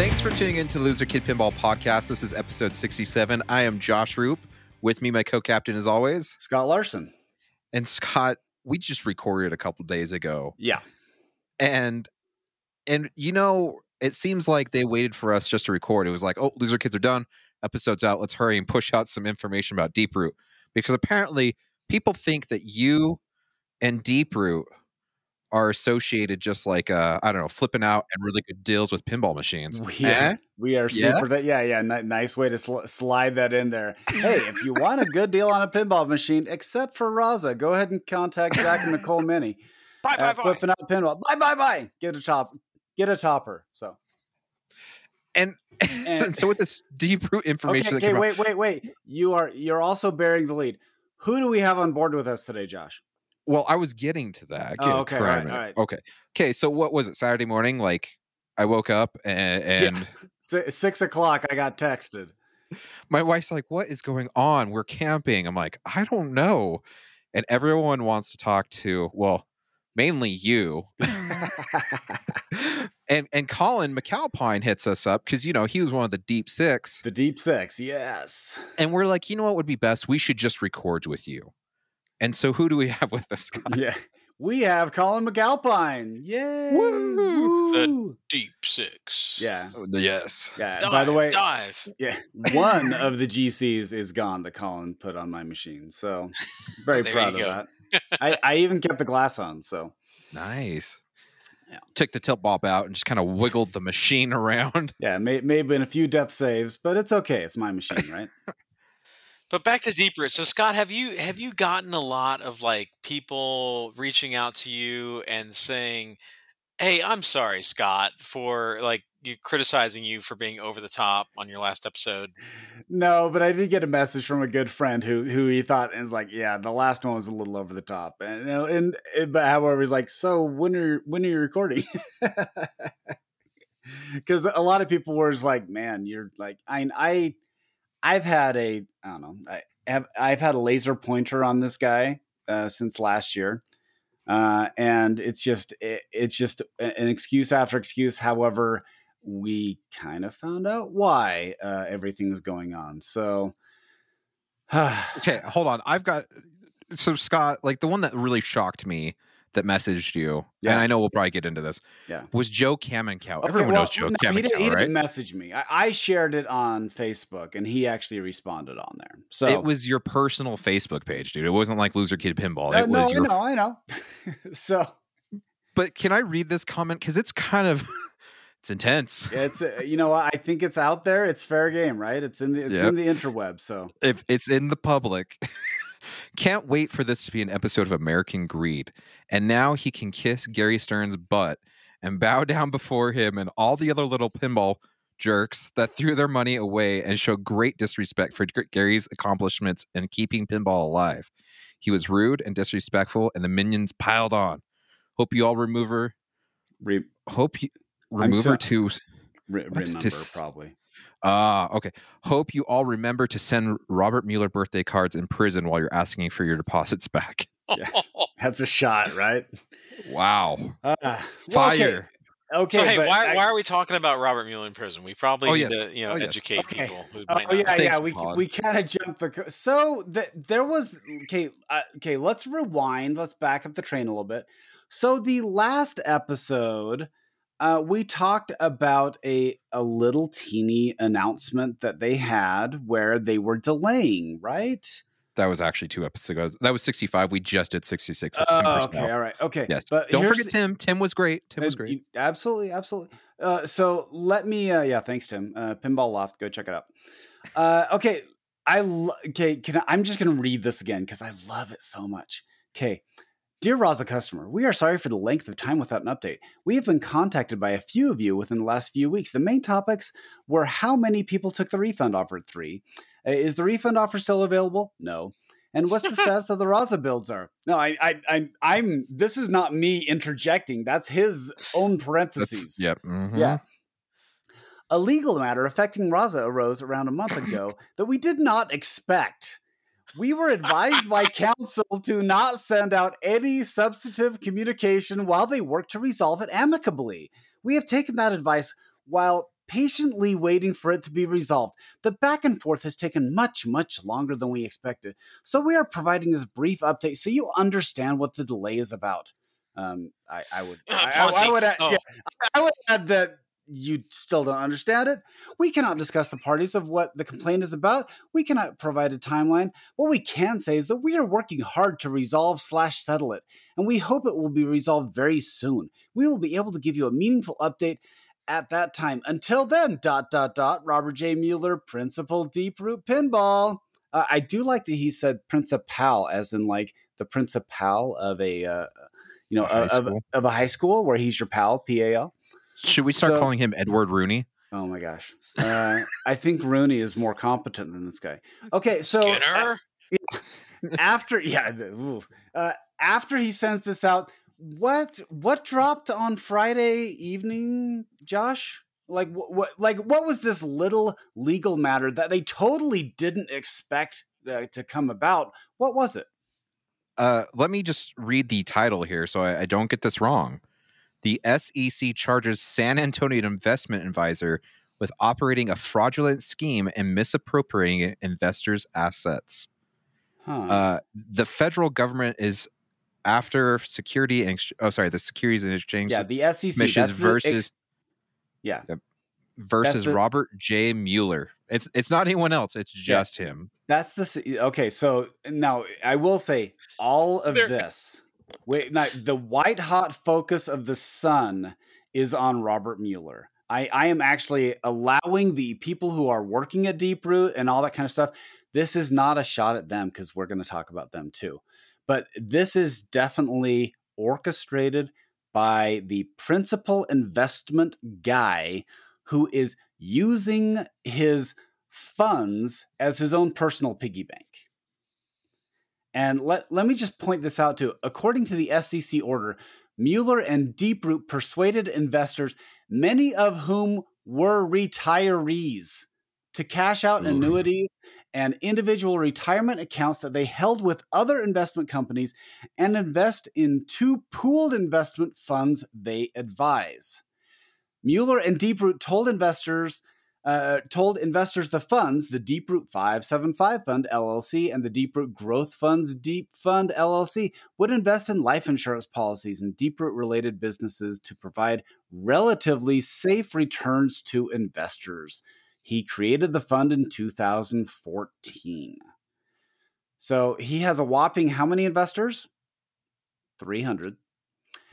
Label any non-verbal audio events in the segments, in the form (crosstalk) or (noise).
Thanks for tuning in to Loser Kid Pinball Podcast. This is episode 67. I am Josh Roop. With me, my co captain, as always. Scott Larson. And Scott, we just recorded a couple days ago. Yeah. And, and you know, it seems like they waited for us just to record. It was like, oh, Loser Kids are done. Episode's out. Let's hurry and push out some information about Deep Root. Because apparently people think that you and Deep Root are associated just like uh I don't know, flipping out and really good deals with pinball machines. We are, Eh? we are Yeah? super. Yeah, yeah. ni- nice way to sl- slide that in there. Hey, if you (laughs) want a good deal on a pinball machine, except for Raza, go ahead and contact Zach and Nicole Meny. Bye, bye, bye. Flipping out pinball. Bye, bye, bye. Get a top. Get a topper. So (laughs) And, And- so with this Deep Root okay, information that okay. came out, Wait, wait, wait. You are you're also bearing the lead. Who do we have on board with us today, Josh? Well, I was getting to that. Oh, okay, cry a all right. Okay. Okay, so what was it? Saturday morning? Like I woke up and, and (laughs) Si- Six o'clock. I got texted. my wife's like, "What is going on? We're camping." I'm like, "I don't know." And everyone wants to talk to, well, mainly you. (laughs) (laughs) and and Colin McAlpine hits us up because you know he was one of the deep six, the deep six. Yes. and we're like, you know what would be best? We should just record with you. And so, who do we (laughs) have with us? Scott? Yeah. We have Colin McAlpine. Yay. Woo. Woo. Deep six. Yeah. Oh, yes. Yeah. Dive, By the way, dive. yeah, (laughs) one of the GCs is gone that Colin put on my machine. So (laughs) very proud of go. that. I, I even kept the glass on. So Nice. Yeah. Took the tilt bob out and just kind of wiggled the machine around. yeah, may, may have been a few death saves, but it's okay. It's my machine, right? But back to deep root. So Scott, have you have you gotten a lot of like people reaching out to you and saying, "Hey, I'm sorry, Scott, for like you criticizing you for being over the top on your last episode." no, but I did get a message from a good friend who who he thought and was like, yeah, the last one was a little over the top, and and, and but however, he's like, so when are when are you recording? (laughs) Because a lot of people were just like, man, you're like, I I I've had a I don't know, I have I've had a laser pointer on this guy uh, since last year. Uh, and it's just it, it's just an excuse after excuse. However, we kind of found out why uh, everything is going on. So, (sighs) Okay, hold on. I've got so Scott, like the one that really shocked me that messaged you, Yeah. and I know we'll probably get into this. Yeah. was Joe Kaminkow. Okay, Everyone well, knows Joe no, he, didn't, he right? didn't message me. I, I shared it on Facebook, and he actually responded on there. So It was your personal Facebook page, dude. It wasn't like Loser Kid Pinball. Uh, It no, was your. I know, I know. (laughs) so But can I read this comment because it's kind of (laughs) it's intense. (laughs) it's uh, you know? I think it's out there. It's fair game, right? It's in the it's Yep. in the interweb. So if it's in the public. Can't wait for this to be an episode of American Greed. And now he can kiss Gary Stern's butt and bow (laughs) down before him and all the other little pinball jerks that threw their money away and show great disrespect for Gary's accomplishments in keeping pinball alive. He was rude and disrespectful, and the minions piled on. Hope you all remove her. re, Hope you remove so- her to re, remember Dis- probably. Ah, okay. Hope you all remember to send Robert Mueller birthday cards in prison while you're asking for your deposits back. (laughs) Yeah. That's a shot, right? Wow. Uh, well, okay, Fire. Okay. so hey, why I- why are we talking about Robert Mueller in prison? We probably Oh, need yes. to you know Oh, yes. educate Okay. people who Oh might not. yeah, Thanks, yeah. We Pod. we kind of jumped the. co- So th- there was okay. Uh, okay, let's rewind. Let's back up the train a little bit. So the last episode, uh, we talked about a a little teeny announcement that they had where they were delaying, right? That was actually two episodes ago. That was 65. We just did 66 Oh, okay, all right, okay. Yes. but Don't forget the- Tim. Tim was great. Tim was great. you- absolutely, absolutely. Uh, so let me. Uh, yeah, thanks, Tim. Uh, Pinball Loft. Go check it out. Uh, okay, I lo- okay. Can I, I'm just gonna read this again because I love it so much. Okay. Dear Raza customer, we are sorry for the length of time without an update. We have been contacted by a few of you within the last few weeks. The main topics were how many people took the refund offer at three. Uh, is the refund offer still available? No. And what's the (laughs) status of the Raza builds are? No, I, I, I, I'm. This is not me interjecting. That's his own parentheses. That's, yep. mhm. Yeah. A legal matter affecting Raza arose around a month (coughs) ago that we did not expect. We were advised by (laughs) counsel to not send out any substantive communication while they work to resolve it amicably. We have taken that advice while patiently waiting for it to be resolved. The back and forth has taken much, much longer than we expected. So we are providing this brief update so you understand what the delay is about. Um, I, I would, I, I, I would, add, Oh. yeah, I would add that you still don't understand it. We cannot discuss the parties of what the complaint is about. We cannot provide a timeline. What we can say is that we are working hard to resolve slash settle it, and we hope it will be resolved very soon. We will be able to give you a meaningful update at that time. Until then, dot dot dot. Robert J. Mueller, Principal Deep Root Pinball. Uh, I do like that he said principal, as in like the principal of a, uh, you know, A of, of a high school where he's your pal, P A L. Should we start So- calling him Edward Rooney? Oh my gosh. Uh, I think Rooney is more competent than this guy. Okay, so Skinner. after yeah, the, ooh. uh, after he sends this out, what what dropped on Friday evening, Josh? Like what, what like what was this little legal matter that they totally didn't expect uh, to come about? What was it? Uh, let me just read the title here so I, I don't get this wrong. The SEC charges San Antonio investment advisor with operating a fraudulent scheme and misappropriating investors' assets. Huh. Uh, the federal government is after security and ex- oh sorry the Securities and Exchange yeah, the SEC Commission's that's the versus- ex- yeah, versus the- Robert J. Mueller. It's it's not anyone else. It's just him. That's the okay. So now I will say all of There- this. Wait, now the white hot focus of the sun is on Robert Mueller. I, I am actually allowing the people who are working at Deep Root and all that kind of stuff. This is not a shot at them because we're going to talk about them too. But this is definitely orchestrated by the principal investment guy who is using his funds as his own personal piggy bank. And let, let me just point this out too. According to the SEC order, Mueller and Deeproot persuaded investors, many of whom were retirees, to cash out Ooh. annuities and individual retirement accounts that they held with other investment companies and invest in two pooled investment funds they advise. Mueller and Deeproot told investors uh, told investors the funds, the Deeproot 575 Fund LLC and the Deeproot Growth Funds Deep Fund LLC, would invest in life insurance policies and Deeproot related businesses to provide relatively safe returns to investors. He created the fund in 2014. So he has a whopping how many investors? 300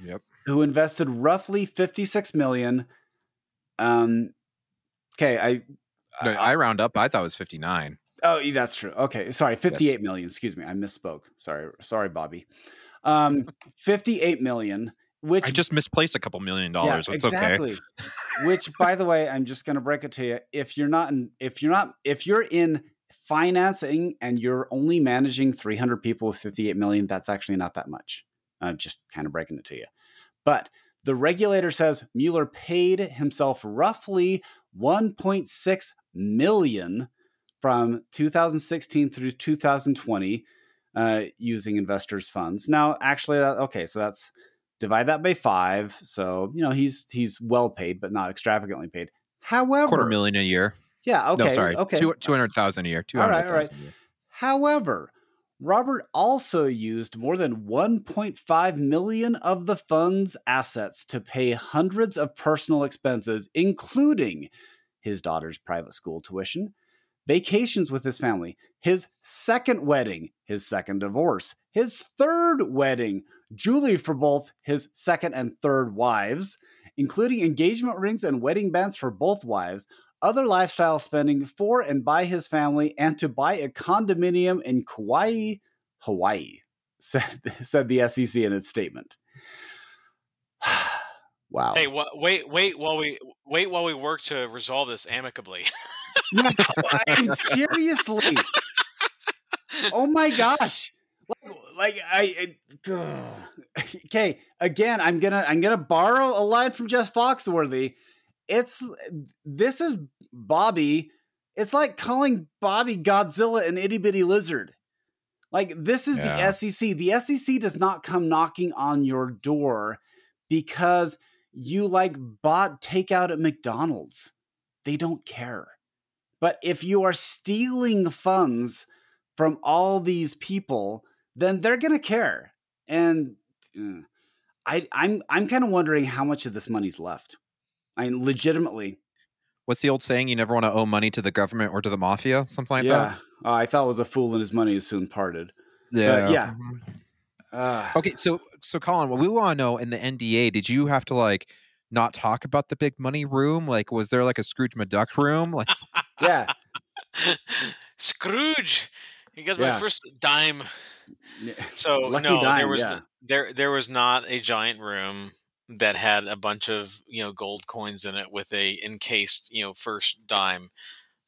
Yep. who invested roughly 56 million um okay i No, I round up. I thought it was fifty nine. oh that's true okay sorry 58 million. excuse me i misspoke sorry sorry bobby um 58 million which I just misplaced a couple million dollars. it's okay. exactly which by the way i'm just going to break it to you if you're not in if you're not if you're in financing and you're only managing 300 people with 58 million that's actually not that much i'm just kind of breaking it to you but the regulator says Mueller paid himself roughly 1.6 million from 2016 through 2020 uh, using investors' funds. Now, actually, that, okay, so that's divide that by five. So you know he's he's well paid, but not extravagantly paid. However, Quarter million a year. yeah, okay, no, sorry. okay, Two hundred thousand a year. Two All hundred right, all right. a year. However, Robert also used more than 1.5 million of the fund's assets to pay hundreds of personal expenses, including his daughter's private school tuition, vacations with his family, his second wedding, his second divorce, his third wedding, jewelry for both his second and third wives, including engagement rings and wedding bands for both wives, other lifestyle spending for and by his family, and to buy a condominium in Kauai, Hawaii, (laughs) said, said the SEC in its statement. (sighs) wow. Hey, wha- wait, wait while we wait while we work to resolve this amicably. Yeah, (laughs) I mean, seriously. Oh my gosh. Like, like I, I ugh. (sighs) okay. Again, I'm gonna I'm gonna borrow a line from Jeff Foxworthy. It's this is Bobby. It's like calling Bobby Godzilla an itty bitty lizard. Like this is Yeah. the SEC. The SEC does not come knocking on your door because you like bought takeout at McDonald's. they don't care. But if you are stealing funds from all these people, then they're going to care. And uh, I, I'm I'm kind of wondering how much of this money's left. I mean, legitimately. What's the old saying? You never want to owe money to the government or to the mafia, something like yeah, uh, I thought it was a fool and his money is soon parted. Yeah, But yeah. Mhm. Uh, Okay, so so Colin, what we want to know in the NDA, did you have to like not talk about the big money room? Like, was there like a Scrooge McDuck room? Like, (laughs) yeah. Scrooge. You guys, my first dime. So Lucky no, there was yeah. there there was not a giant room that had a bunch of you know gold coins in it with a encased you know first dime.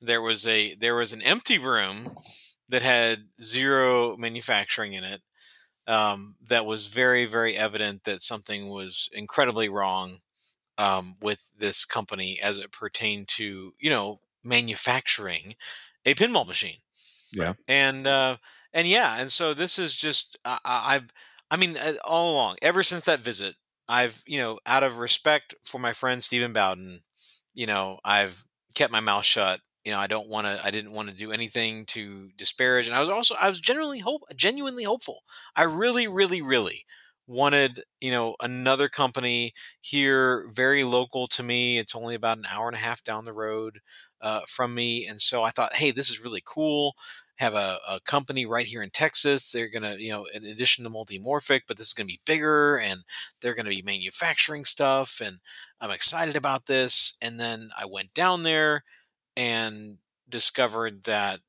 There was a there was an empty room that had zero manufacturing in it. Um, that was very very evident that something was incredibly wrong um, with this company as it pertained to you know manufacturing a pinball machine yeah, and uh and yeah and so this is just I, i've i mean uh, all along ever since that visit i've you know out of respect for my friend stephen bowden you know i've kept my mouth shut you know i don't want to i didn't want to do anything to disparage and i was also i was genuinely hope genuinely hopeful. I really really really wanted you know another company here very local to me it's only about an hour and a half down the road uh, from me and so i thought hey this is really cool have a, a company right here in Texas. They're going to, you know, in addition to multimorphic, but this is going to be bigger and they're going to be manufacturing stuff. And I'm excited about this. And then I went down there and discovered that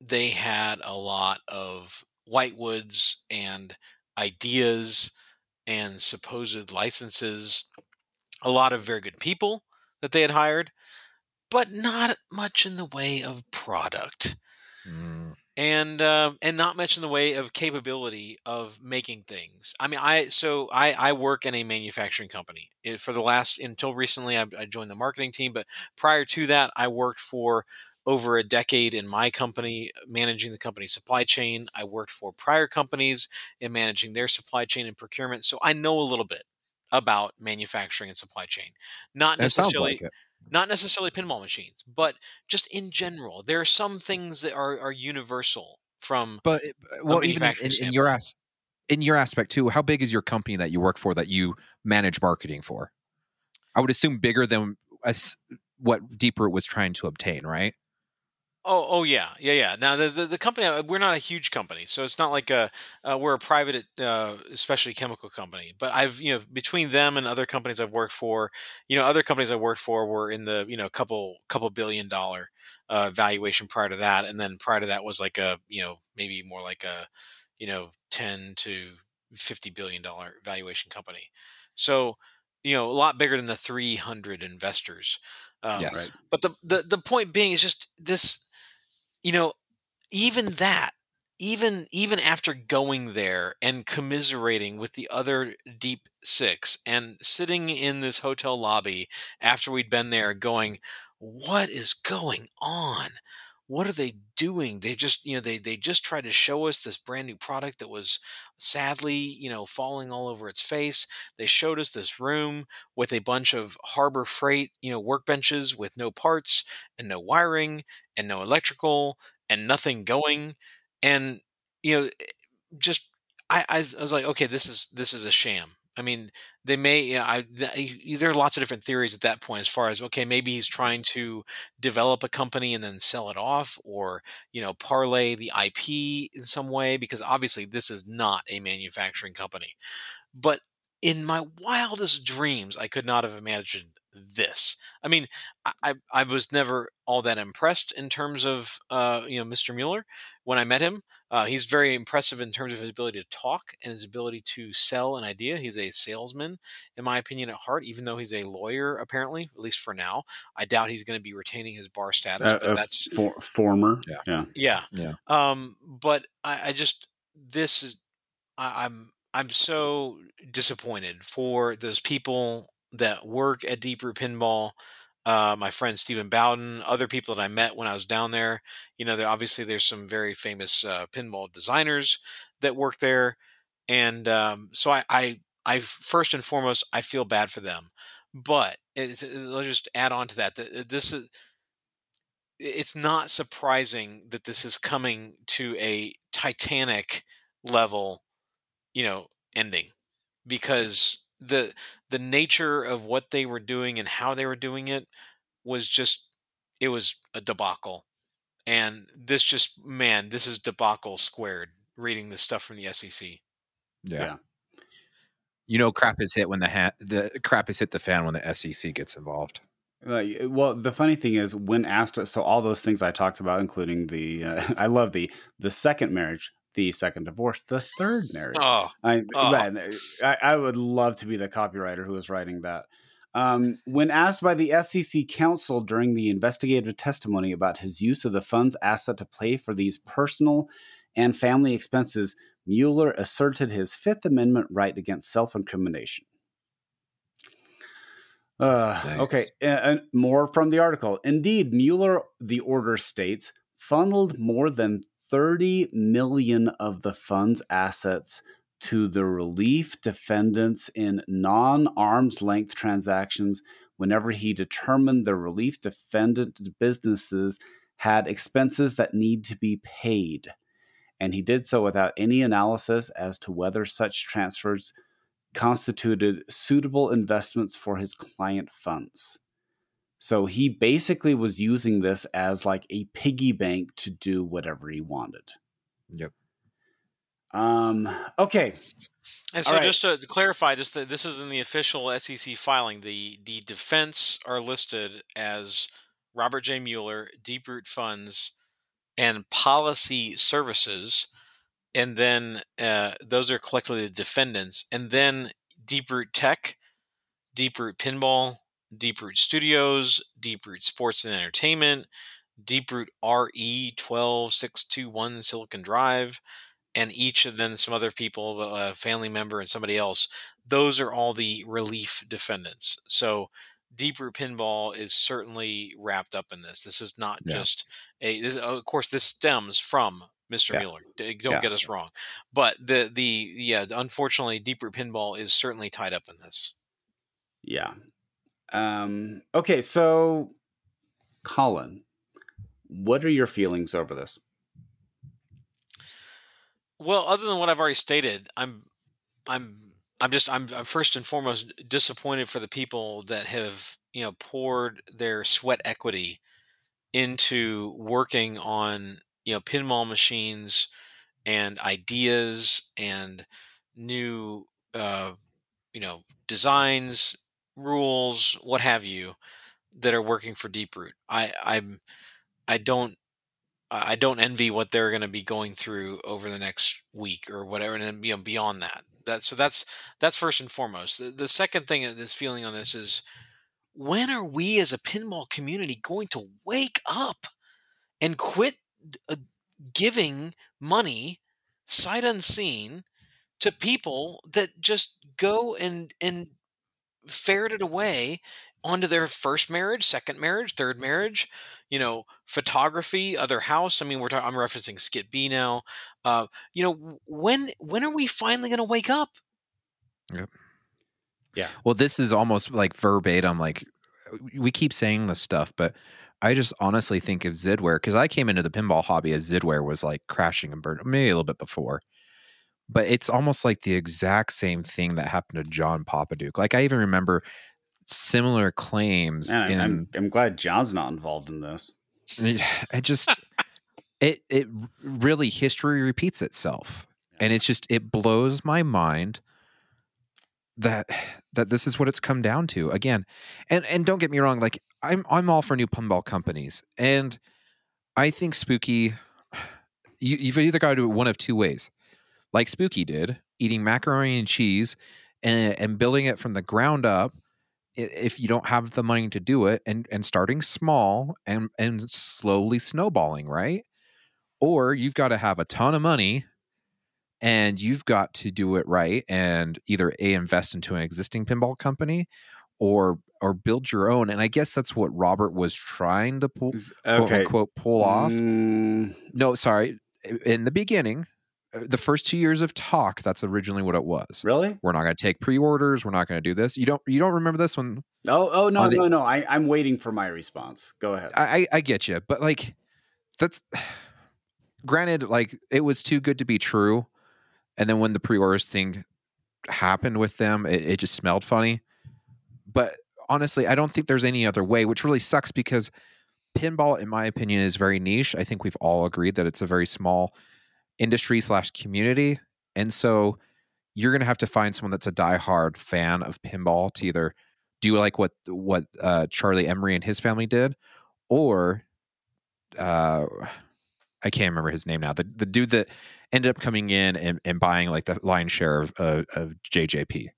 they had a lot of whitewoods and ideas and supposed licenses, a lot of very good people that they had hired, but not much in the way of product Mm, and um, and not much in the way of capability of making things. I mean, I so I I work in a manufacturing company It- for the last until recently. I, I joined the marketing team, but prior to that, I worked for over a decade in my company uh, managing the company's supply chain. I worked for prior companies in managing their supply chain and procurement, so I know a little bit about manufacturing and supply chain. Not that necessarily like not necessarily pinball machines, but just in general, there are some things that are, are universal from But eh, well, even in, in, in your as in your aspect too, how big is your company that you work for that you manage marketing for? I would assume bigger than as what Deep Root was trying to obtain, right? Oh oh yeah yeah yeah now the, the, the company uh, we're not a huge company so it's not like a uh, we're a private uh, specialty chemical company but I've you know between them and other companies I've worked for you know other companies I worked for were in the you know couple couple billion dollar uh, valuation prior to that and then prior to that was like a you know maybe more like a you know 10 to 50 billion dollar valuation company so you know a lot bigger than the 300 investors um, Yes. Right. but the, the the point being is just this you know even that even even after going there and commiserating with the other deep six and sitting in this hotel lobby after we'd been there going what is going on what are they doing? They just you know they they just tried to show us this brand new product that was sadly you know falling all over its face. They showed us this room with a bunch of harbor freight you know workbenches with no parts and no wiring and no electrical and nothing going. And you know eh, just I, I was- I was like okay this is this is a sham i mean they may there are lots of different theories at that point as far as okay maybe he's trying to develop a company and then sell it off or you know parlay the ip in some way because obviously this is not a manufacturing company. But in my wildest dreams i could not have imagined this i mean i i, I was never all that impressed in terms of uh, you know mr mueller when i met him uh, he's very impressive in terms of his ability to talk and his ability to sell an idea he's a salesman in my opinion at heart even though he's a lawyer apparently at least for now i doubt he's going to be retaining his bar status Uh, but that's for, former. Yeah. Yeah. yeah. Yeah. Um, but I, I just this is I, I'm I'm so disappointed for those people that work at Deep Root Pinball. Uh, my friend Stephen Bowden, other people that I met when I was down there. You know, there obviously there's some very famous uh, pinball designers that work there, and um, so I, I I first and foremost I feel bad for them. but it's, let's just add on to that. that this is it's not surprising that this is coming to a Titanic level, you know, ending because the the nature of what they were doing and how they were doing it was just it was a debacle. And this just man, this is debacle squared reading this stuff from the SEC. Yeah. Yeah. You know, crap is hit when the ha- the crap is hit the fan when the SEC gets involved. Like, well, the funny thing is, when asked, so all those things I talked about, including the, uh, (laughs) I love the the second marriage, the second divorce, the third marriage. Oh, I, Oh. man, I, I would love to be the copywriter who was writing that. Um, when asked by the SEC counsel during the investigative testimony about his use of the fund's asset to pay for these personal and family expenses, Mueller asserted his Fifth Amendment right against self incrimination. Uh, Nice. Okay, and, and more from the article. Indeed, Mueller, the order states, funneled more than 30 million of the fund's assets to the relief defendants in non arm's length transactions whenever he determined the relief defendant businesses had expenses that need to be paid. And he did so without any analysis as to whether such transfers constituted suitable investments for his client funds. So he basically was using this as like a piggy bank to do whatever he wanted. Yep. Um, okay. And so, All right. just to clarify, just that this is in the official SEC filing. The the defense are listed as Robert J. Mueller, Deep Root Funds, and Policy Services, and then uh, those are collectively the defendants, and then Deep Root Tech, Deep Root Pinball, Deep Root Studios, Deep Root Sports and Entertainment, Deep Root RE twelve six two one Silicon Drive, and each and then some other people, a uh, family member and somebody else. Those are all the relief defendants. So Deep Root Pinball is certainly wrapped up in this. This is not Yeah. just a. This, of course, this stems from Mr. Yeah. Mueller. Don't Yeah. get us wrong, but the the yeah, unfortunately, Deep Root Pinball is certainly tied up in this. Yeah. Um, okay, so Colin, what are your feelings over this? Well, other than what I've already stated, I'm I'm I'm just I'm, I'm first and foremost disappointed for the people that have you know poured their sweat equity into working on you know pinball machines and ideas and new uh, you know designs, rules, what have you, that are working for Deeproot. I I'm I don't I don't envy what they're going to be going through over the next week or whatever, and then you know, beyond that. That so that's that's first and foremost. The, the second thing this feeling on this is when are we as a pinball community going to wake up and quit uh, giving money sight unseen to people that just go and and ferret it away onto their first marriage, second marriage, third marriage, you know, photography, other house. I mean, we're talking, I'm referencing Skit B now. Uh, you know, when when are we finally going to wake up? Yep. Yeah. Well, this is almost like verbatim. Like we keep saying this stuff, but I just honestly think of Zidware because I came into the pinball hobby as Zidware was like crashing and burning, maybe a little bit before. But it's almost like the exact same thing that happened to John Popadiuk. Like I even remember similar claims Man, in I'm, I'm glad John's not involved in this. it just it it really history repeats itself and it's just it blows my mind that that this is what it's come down to again and and don't get me wrong like i'm i'm all for new pinball companies and i think spooky you, you've either got to do it one of two ways like spooky did eating macaroni and cheese and, and building it from the ground up if you don't have the money to do it and and starting small and and slowly snowballing right? Or you've got to have a ton of money and you've got to do it right and either a invest into an existing pinball company or or build your own and i guess that's what robert was trying to pull quote Okay. unquote pull off. Mm, no sorry in the beginning Uh, the first two years of talk that's originally what it was really? we're not going to take pre-orders we're not going to do this you don't you don't remember this when Oh, oh no, the- no, no. I, I'm waiting for my response. Go ahead. I, I I get you, but like that's (sighs) granted, like it was too good to be true. And then when the pre-orders thing happened with them, it, it just smelled funny. But honestly, I don't think there's any other way, which really sucks because pinball, in my opinion, is very niche. I think we've all agreed that it's a very small industry slash community. And so you're gonna have to find someone that's a diehard fan of pinball to either do like what what uh, Charlie Emery and his family did, or uh, I can't remember his name now. The the dude that ended up coming in and, and buying like the lion's share of uh, of JJP,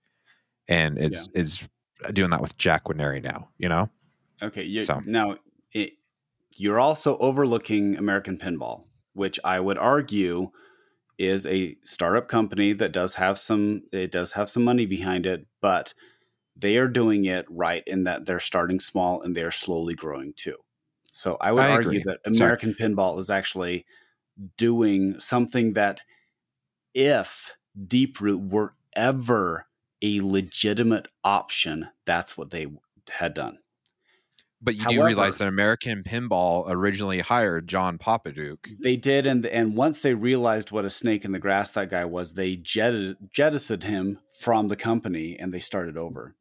and is is doing that with Jack Guarnieri now. You know, Okay, you, So- now it, you're also overlooking American Pinball, which I would argue is a startup company that does have some it does have some money behind it, but they are doing it right in that they're starting small and they're slowly growing too. So I would I argue agree. that Sorry. American Pinball is actually doing something that if Deeproot were ever a legitimate option, that's what they had done. But you do realize that American Pinball originally hired John Popadiuk. They did, and and once they realized what a snake in the grass that guy was, they jetted, jettisoned him from the company, and they started over.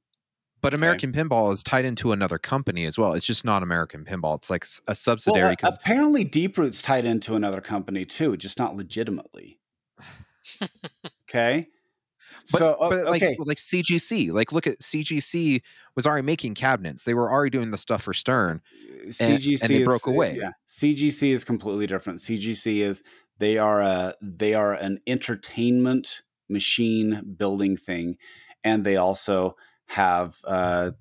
But Okay. American Pinball is tied into another company as well. It's just not American Pinball. It's like a Well, subsidiary. uh, 'cause- apparently, Deeproot's tied into another company too, just not legitimately. (laughs) okay, But, so o- but like okay, like CGC, like look at CGC was already making cabinets. They were already doing the stuff for Stern. Uh, CGC and they is, broke away. Yeah, CGC is completely different. CGC is they are a they are an entertainment machine building thing, and they also have uh,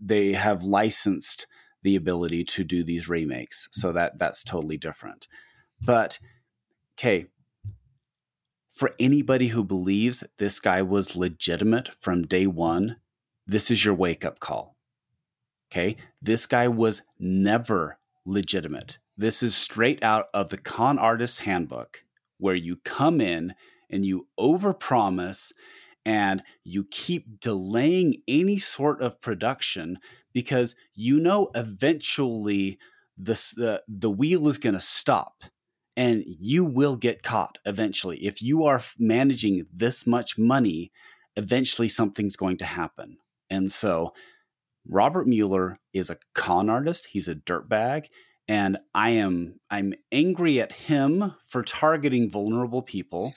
they have licensed the ability to do these remakes. So that that's totally different. But okay, for anybody who believes this guy was legitimate from day one, this is your wake up call. Okay. This guy was never legitimate. This is straight out of the con artist handbook where you come in and you overpromise and you keep delaying any sort of production because you know eventually this, the, the wheel is going to stop and you will get caught eventually. If you are managing this much money, eventually something's going to happen. And so Robert Mueller is a con artist. He's a dirtbag. And I am I'm angry at him for targeting vulnerable people.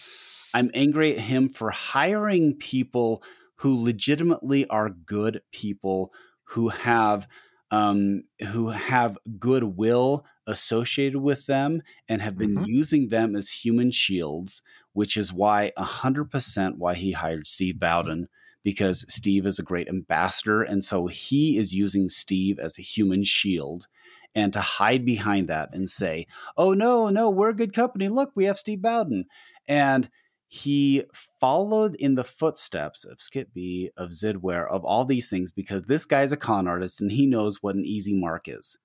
I'm angry at him for hiring people who legitimately are good people who have um, who have goodwill associated with them and have been Mhm. using them as human shields, which is why 100% why he hired Steve Bowden because Steve is a great ambassador. And so he is using Steve as a human shield. And to hide behind that and say, oh, no, no, we're a good company. Look, we have Steve Bowden. And he followed in the footsteps of Skit B, of Zidware, of all these things, because this guy's a con artist and he knows what an easy mark is.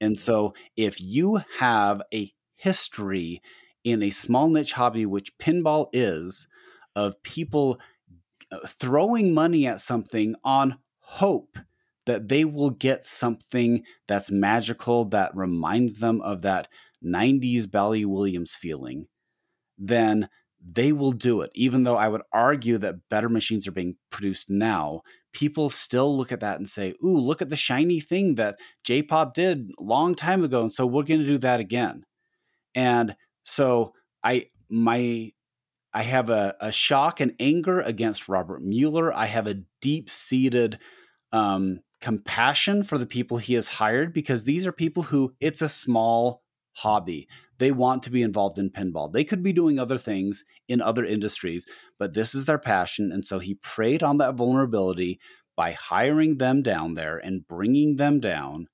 And so if you have a history in a small niche hobby, which pinball is, of people uh, throwing money at something on hope that they will get something that's magical that reminds them of that 90s Bally Williams feeling, then they will do it. Even though I would argue that better machines are being produced now, people still look at that and say, Ooh, look at the shiny thing that J Pop did a long time ago. And so we're going to do that again. And so I, my, I have a, a shock and anger against Robert Mueller. I have a deep seated um, compassion for the people he has hired because these are people who it's a small hobby. They want to be involved in pinball. They could be doing other things in other industries, but this is their passion. And so he preyed on that vulnerability by hiring them down there and bringing them down.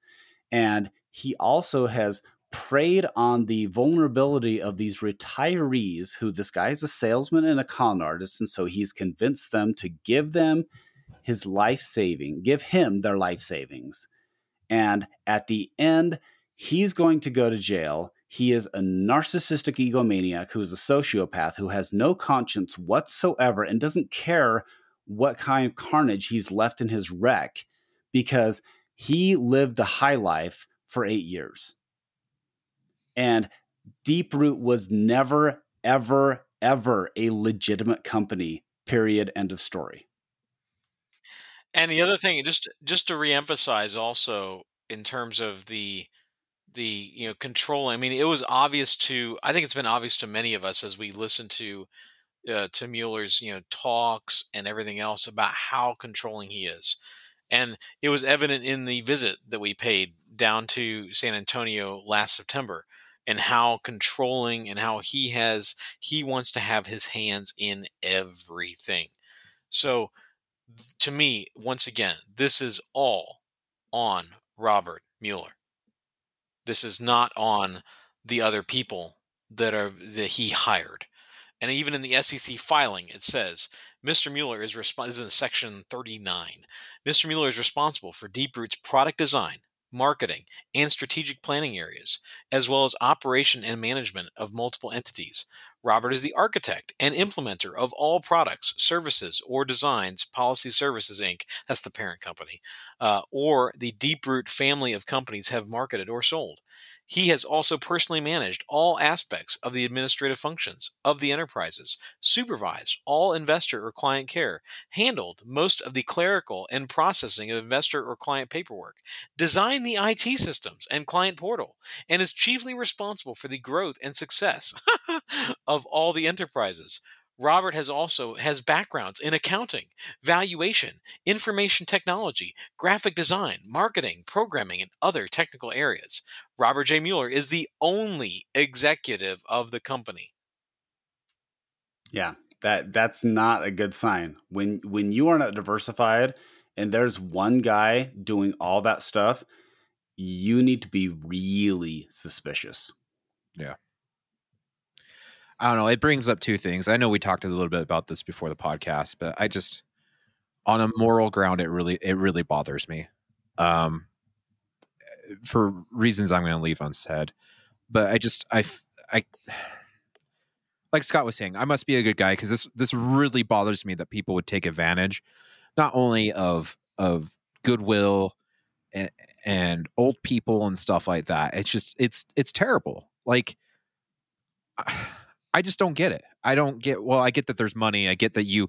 And he also has preyed on the vulnerability of these retirees who this guy is a salesman and a con artist and so he's convinced them to give them his life saving give him their life savings and at the end he's going to go to jail he is a narcissistic egomaniac who is a sociopath who has no conscience whatsoever and doesn't care what kind of carnage he's left in his wreck because he lived the high life for eight years. And Deep Root was never, ever, ever a legitimate company. Period. End of story. And the other thing, just just to reemphasize, also in terms of the the you know control. I mean, it was obvious to. I think it's been obvious to many of us as we listen to uh, to Mueller's you know talks and everything else about how controlling he is, and it was evident in the visit that we paid down to San Antonio last September and how controlling and how he has he wants to have his hands in everything. So to me, once again, this is all on Robert Mueller. This is not on the other people that are that he hired. And even in the SEC filing, it says Mr. Mueller is responsible. In section 39. Mr. Mueller is responsible for Deeproot's product design, marketing, and strategic planning areas, as well as operation and management of multiple entities. Robert is the architect and implementer of all products, services, or designs Policy Services Inc., that's the parent company, uh, or the Deeproot family of companies have marketed or sold. He has also personally managed all aspects of the administrative functions of the enterprises, supervised all investor or client care, handled most of the clerical and processing of investor or client paperwork, designed the IT systems and client portal, and is chiefly responsible for the growth and success (laughs) of all the enterprises. Robert has also has backgrounds in accounting, valuation, information technology, graphic design, marketing, programming, and other technical areas. Robert J. Mueller is the only executive of the company. Yeah, that that's not a good sign. When when you are not diversified and there's one guy doing all that stuff, you need to be really suspicious. Yeah. I don't know. It brings up two things. I know we talked a little bit about this before the podcast, but I just, on a moral ground, it really, it really bothers me, um, for reasons I'm going to leave unsaid. But I just, I, I, (sighs) like Scott was saying, I must be a good guy because this, this really bothers me that people would take advantage, not only of of goodwill and and old people and stuff like that. It's just, it's, it's terrible. Like. (sighs) I just don't get it. I don't get. Well, I get that there's money. I get that you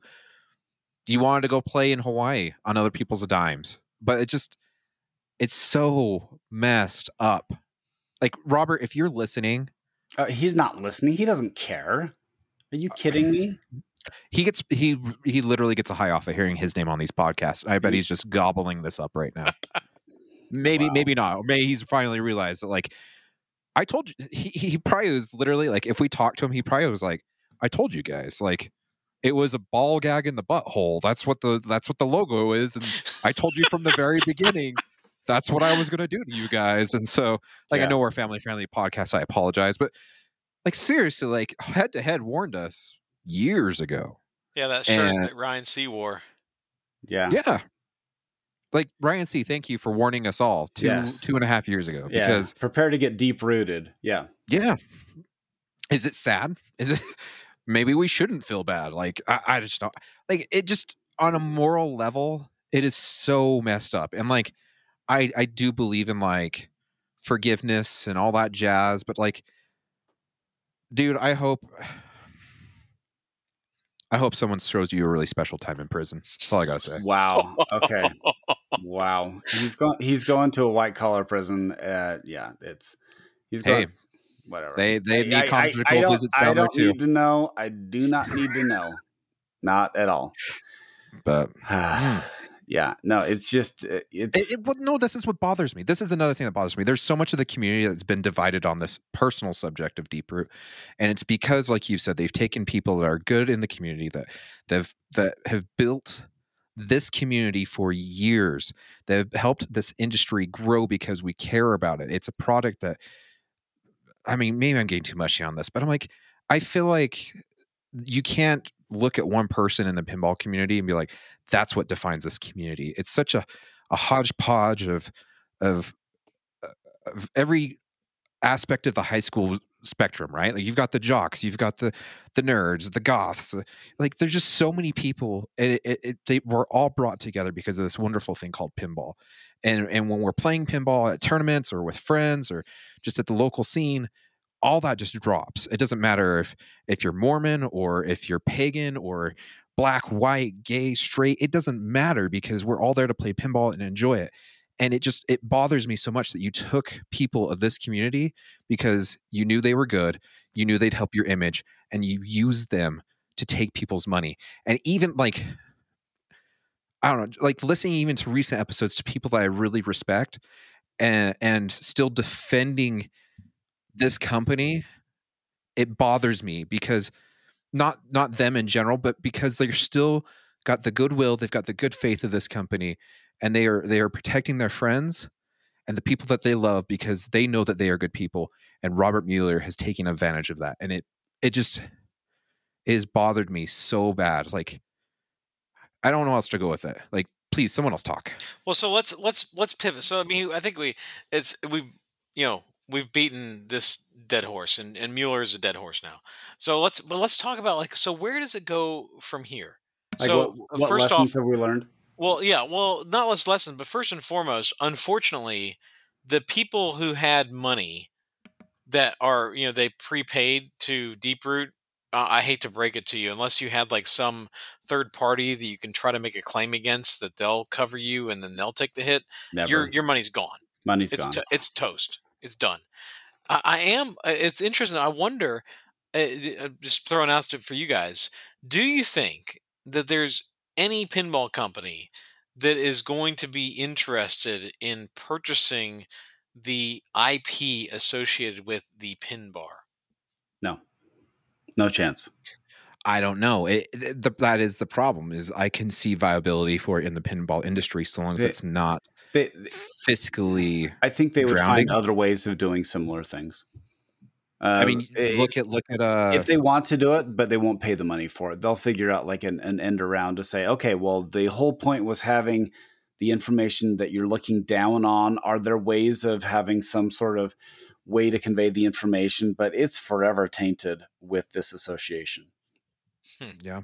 you wanted to go play in Hawaii on other people's dimes, but it just it's so messed up. Like Robert, if you're listening, uh, he's not listening. He doesn't care. Are you kidding me? He gets he he literally gets a high off of hearing his name on these podcasts. I bet he's just gobbling this up right now. (laughs) maybe wow. maybe not. Maybe he's finally realized that like I told you he, he probably was literally like if we talked to him, he probably was like, I told you guys, like it was a ball gag in the butthole. That's what the that's what the logo is. And I told you from the very beginning that's what I was gonna do to you guys. And so like yeah. I know we're a family friendly podcast, I apologize, but like seriously, like head to head warned us years ago. Yeah, that shirt and, that Ryan C wore. Yeah. Yeah like Ryan C, thank you for warning us all two yes. two and a half years ago. Yeah. Because prepare to get deep rooted. Yeah. Yeah. Is it sad? Is it (laughs) maybe we shouldn't feel bad? Like I, I just don't like it just on a moral level, it is so messed up. And like I I do believe in like forgiveness and all that jazz, but like dude, I hope I hope someone shows you a really special time in prison. That's all I gotta say. Wow. Okay. (laughs) wow. He's going. He's going to a white collar prison. Uh, yeah, it's. He's going. Hey, whatever. They they I, need conjugal visits down I don't there need to know. I do not need to know. not at all. But (sighs) hmm yeah no it's just uh, it's it, it, well, no this is what bothers me. This is another thing that bothers me. There's so much of the community that's been divided on this personal subject of deep root and it's because like you said they've taken people that are good in the community that that that have built this community for years. That have helped this industry grow because we care about it. It's a product that i mean maybe i'm getting too mushy on this but i'm like i feel like you can't look at one person in the pinball community and be like that's what defines this community. It's such a a hodgepodge of of, uh, of every aspect of the high school spectrum, right? Like you've got the jocks, you've got the the nerds, the goths. uh, Like there's just so many people, and it, it, it, they were all brought together because of this wonderful thing called pinball. And and when we're playing pinball at tournaments or with friends or just at the local scene, all that just drops. It doesn't matter if if you're Mormon or if you're pagan or black, white, gay, straight. It doesn't matter because we're all there to play pinball and enjoy it. And it just it bothers me so much that you took people of this community because you knew they were good, you knew they'd help your image, and you used them to take people's money. And even like I don't know, like listening even to recent episodes to people that I really respect and and still defending this company, it bothers me because not not them in general, but because they're still got the goodwill, they've got the good faith of this company, and they are they are protecting their friends and the people that they love because they know that they are good people. And Robert Mueller has taken advantage of that, and it it just it has bothered me so bad. Like I don't know how else to go with it. Like please, someone else talk. Well, so let's let's let's pivot. So I mean, I think we it's we've you know we've beaten this dead horse, and and Mueller is a dead horse now. So let's but let's talk about like so where does it go from here? Like so what, what first off, have we learned? well, yeah, well, not less lessons, but first and foremost, unfortunately, the people who had money that are you know they prepaid to Deeproot. Uh, I hate to break it to you, unless you had like some third party that you can try to make a claim against that they'll cover you and then they'll take the hit. Never. Your your money's gone. Money's It's gone. to, it's toast. It's done. I, I am. uh, It's interesting. I wonder. Uh, uh, just throwing out to- for you guys. Do you think that there's any pinball company that is going to be interested in purchasing the IP associated with the pin bar? no, no chance. I don't know. It, it- the, that is the problem. Is I can see viability for it in the pinball industry so long as They- it's not They, fiscally. I think they would Drowning? find other ways of doing similar things. Uh, I mean, i- look at look at uh. if they want to do it, but they won't pay the money for it, they'll figure out like an, an end around to say, okay, well, the whole point was having the information that you're looking down on. Are there ways of having some sort of way to convey the information? But it's forever tainted with this association. yeah,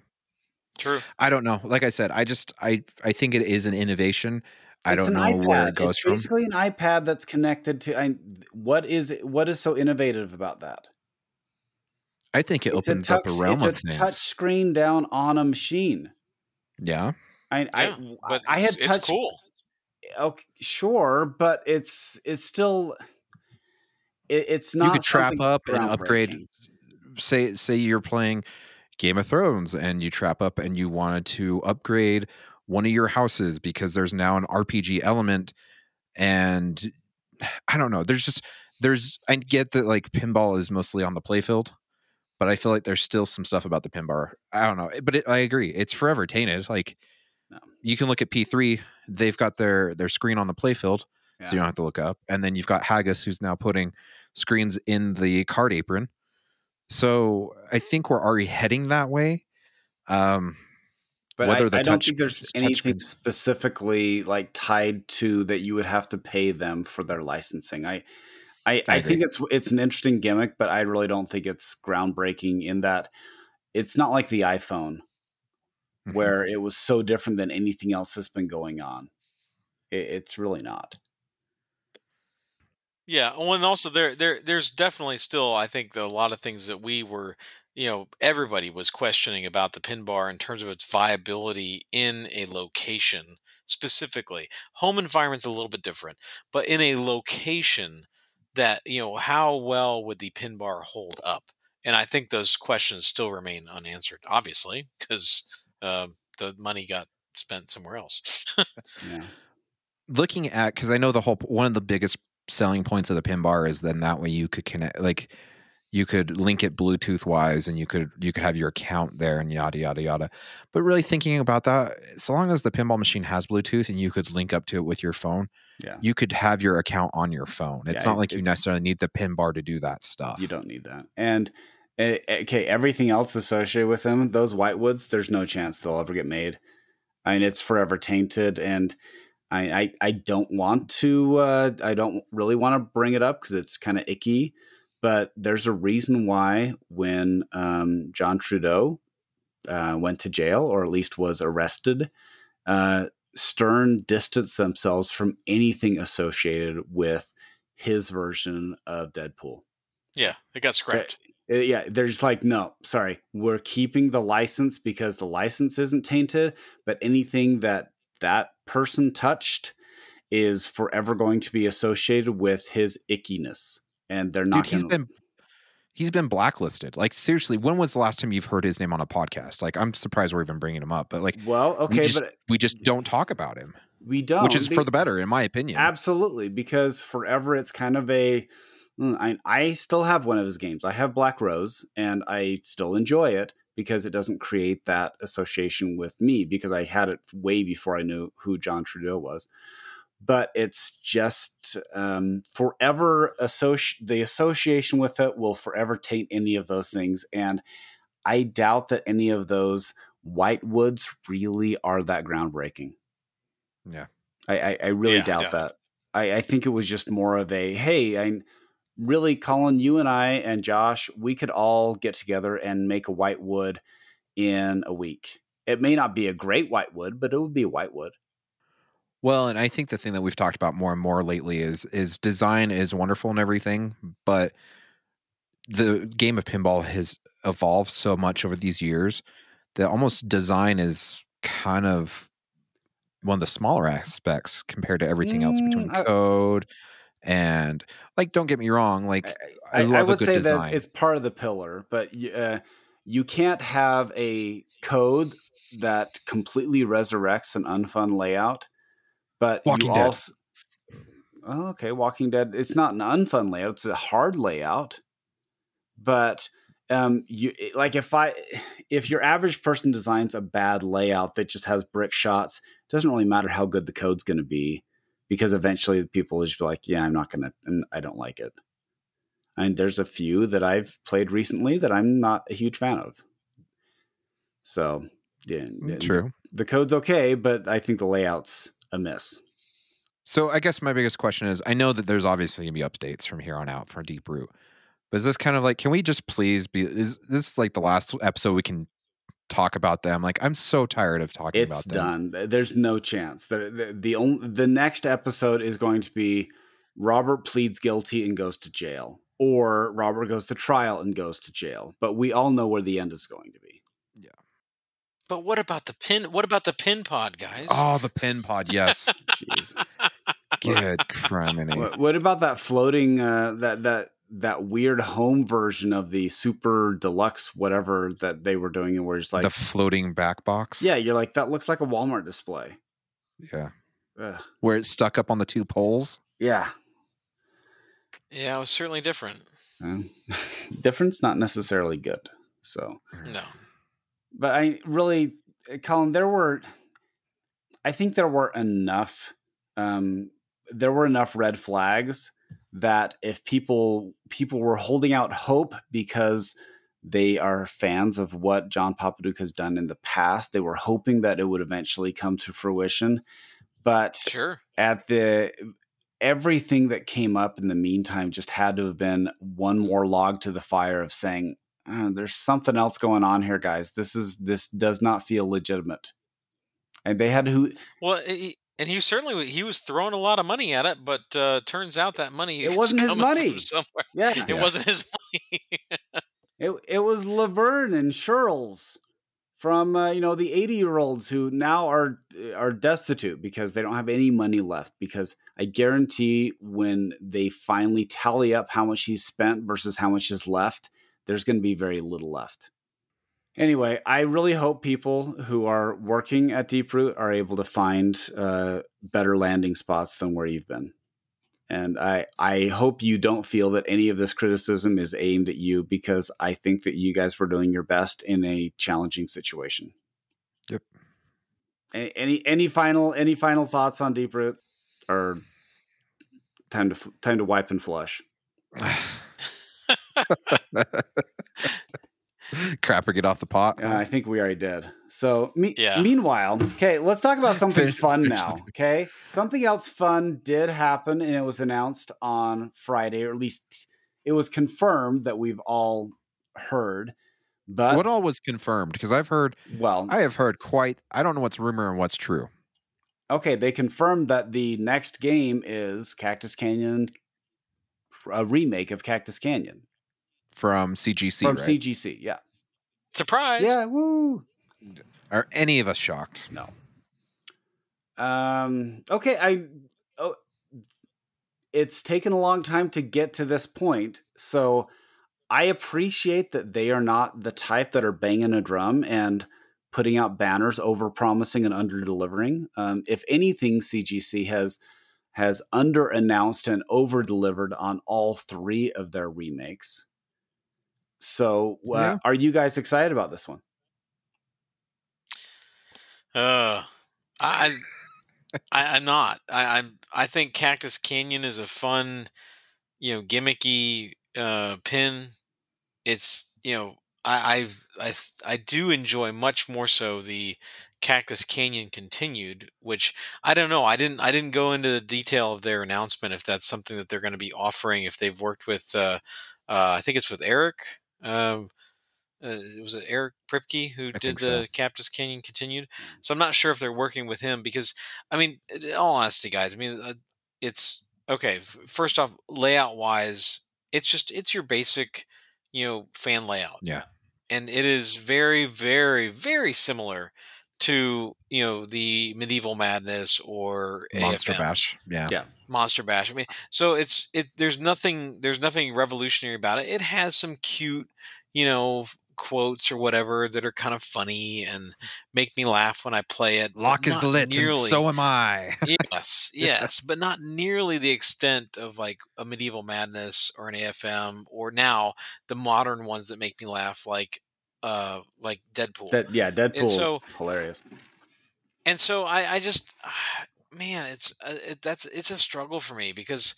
True. I don't know. Like I said, I just I I think it is an innovation. I It's don't an know where iPad. it goes it's from. basically an iPad that's connected to. I, what is what is so innovative about that? I think it It's a opens up touch. a realm it's a things. touch screen down on a machine. Yeah, I Yeah, I, but I it's, had it's touch. cool. Okay, sure, but it's it's still. It, it's not. you could trap up and upgrade. Say say you're playing Game of Thrones and you trap up and you wanted to upgrade one of your houses because there's now an RPG element, and I don't know. There's just there's I get that like pinball is mostly on the playfield, but I feel like there's still some stuff about the pin bar. I don't know, but it, I agree. It's forever tainted. Like No. you can look at P3, they've got their their screen on the playfield, so you don't have to look up. And then you've got Haggis who's now putting screens in the card apron. So I think we're already heading that way. Um But whether I, the I don't think there's anything screens- specifically like tied to that you would have to pay them for their licensing. I I, I I, think it's it's an interesting gimmick, but I really don't think it's groundbreaking in that it's not like the iPhone mhm. where it was so different than anything else that's been going on. It, it's really not. Yeah, and also there, there, there's definitely still, I think, a lot of things that we were, you know, everybody was questioning about the pin bar in terms of its viability in a location specifically. Home environment's a little bit different, but in a location that, you know, how well would the pin bar hold up? And I think those questions still remain unanswered, obviously, because um, the money got spent somewhere else. (laughs) Yeah. looking at because I know the whole one of the biggest selling points of the pin bar is then that way you could connect like you could link it Bluetooth wise and you could you could have your account there and yada yada yada. But really thinking about that, so long as the pinball machine has Bluetooth and you could link up to it with your phone, Yeah. you could have your account on your phone. It's Yeah, not like you necessarily need the pin bar to do that stuff. You don't need that. And eh, okay, everything else associated with them, those whitewoods, there's no chance they'll ever get made. I mean, it's forever tainted, and I I, I don't want to. Uh, I don't really want to bring it up because it's kind of icky. but there's a reason why when um, John Trudeau uh, went to jail or at least was arrested, uh, Stern distanced themselves from anything associated with his version of Deadpool. Yeah, it got scrapped. Uh, yeah, they're just like, no, sorry, we're keeping the license because the license isn't tainted, but anything that that person touched is forever going to be associated with his ickiness, and they're not. Dude, he's been he's been blacklisted. Like seriously, when was the last time you've heard his name on a podcast? Like I'm surprised we're even bringing him up, but like well, okay, we just, but we just don't talk about him, we don't, which is be- for the better, in my opinion. Absolutely, because forever it's kind of a. mm, I, I still have one of his games. I have Black Rose, and I still enjoy it because it doesn't create that association with me because I had it way before I knew who John Trudeau was. But it's just um, forever associ- the association with it will forever taint any of those things, and I doubt that any of those white woods really are that groundbreaking. Yeah. I, I, I really Yeah, doubt doubt that. I, I think it was just more of a hey, I really, Colin, you and I and Josh, we could all get together and make a white wood in a week. It may not be a great white wood, but it would be a white wood. Well, and I think the thing that we've talked about more and more lately is is design is wonderful and everything, but the game of pinball has evolved so much over these years that almost design is kind of one of the smaller aspects compared to everything else between Mm, I- code and like don't get me wrong, like I, I, love I would say design. that it's part of the pillar, but uh, you can't have a code that completely resurrects an unfun layout. But Walking you Dead. also, oh, okay, Walking Dead. It's not an unfun layout; it's a hard layout. But um, you like if I if your average person designs a bad layout that just has brick shots, it doesn't really matter how good the code's going to be because eventually people will just be like, yeah, I'm not gonna, and I don't like it. And there's a few that I've played recently that I'm not a huge fan of. So yeah, yeah, mm, True. The, the code's okay, but I think the layout's a miss. So I guess my biggest question is I know that there's obviously gonna be updates from here on out for Deep Root. But is this kind of like can we just please be is this like the last episode we can talk about them? Like I'm so tired of talking It's about them. done. There's no chance. The the the, only, the next episode is going to be Robert pleads guilty and goes to jail, or Robert goes to trial and goes to jail. But we all know where the end is going to be. Yeah. But what about the pin? What about the pin pod, guys? Oh, the pin pod, yes. (laughs) Jeez. Good criminy. what, what about that floating uh, that that that weird home version of the super deluxe whatever that they were doing and where it's like the floating back box. yeah you're like that looks like a walmart display Yeah. Ugh. Where it's stuck up on the two poles. yeah yeah, it was certainly different. (laughs) Difference not necessarily good so No, but i really colin there were i think there were enough um there were enough red flags that if people people were holding out hope because they are fans of what John Popadiuk has done in the past. They were hoping that it would eventually come to fruition, but sure. at the everything that came up in the meantime just had to have been one more log to the fire of saying "Uh, there's something else going on here guys this is this does not feel legitimate and they had to Well, he, and he was certainly he was throwing a lot of money at it, but uh, turns out that money It was wasn't his money. somewhere. yeah It Yeah. wasn't his money. It it was Laverne and Shirls from uh, you know the eighty year olds who now are are destitute because they don't have any money left. Because I guarantee when they finally tally up how much he's spent versus how much is left, there's going to be very little left. Anyway, I really hope people who are working at Deeproot are able to find uh, better landing spots than where you've been. And I, I hope you don't feel that any of this criticism is aimed at you because I think that you guys were doing your best in a challenging situation. Yep. A- Any any final any final thoughts on Deep Root or time to time to wipe and flush? (laughs) (laughs) (laughs) (laughs) Crapper, get off the pot. Uh, I think we already did. So, me- Yeah. meanwhile, okay, let's talk about something fun now. Okay, something else fun did happen, and it was announced on Friday, or at least it was confirmed that we've all heard, but what all was confirmed? Because I've heard, well, I have heard quite. I don't know what's rumor and what's true. okay, they confirmed that the next game is Cactus Canyon, a remake of Cactus Canyon from CGC, from right? CGC. Yeah, Surprise! yeah, woo. Are any of us shocked? No. Um. Okay. I. Oh, it's taken a long time to get to this point, so I appreciate that they are not the type that are banging a drum and putting out banners over promising and under delivering. Um, if anything, CGC has has under announced and over delivered on all three of their remakes. So, uh, Yeah. are you guys excited about this one? Uh, I, I, I'm not. I, I'm. I think Cactus Canyon is a fun, you know, gimmicky uh, pin. It's you know, I, I, I, I do enjoy much more so the Cactus Canyon continued, which I don't know. I didn't. I didn't go into the detail of their announcement if that's something that they're going to be offering. If they've worked with, uh, uh, I think it's with Eric. Um, uh, was Eric Priepke who I did the so. Cactus Canyon continued? So I'm not sure if they're working with him because I mean, in all honesty, guys, I mean, uh, it's okay. f- First off, layout wise, it's just it's your basic, you know, fan layout, Yeah. and it is very, very, very similar to you know the medieval madness or Monster AFMs. Bash. Yeah. Yeah. Monster Bash. I mean, so it's it. There's nothing. There's nothing revolutionary about it. It has some cute, you know, quotes or whatever that are kind of funny and make me laugh when I play it. Lock is not lit, and nearly- so am I. (laughs) yes, yes, but not nearly the extent of like a medieval madness or an AFM or now the modern ones that make me laugh, like uh, like Deadpool. That yeah, Deadpool so- is hilarious. and so I, I just, (sighs) man, it's uh, it, that's it's a struggle for me because,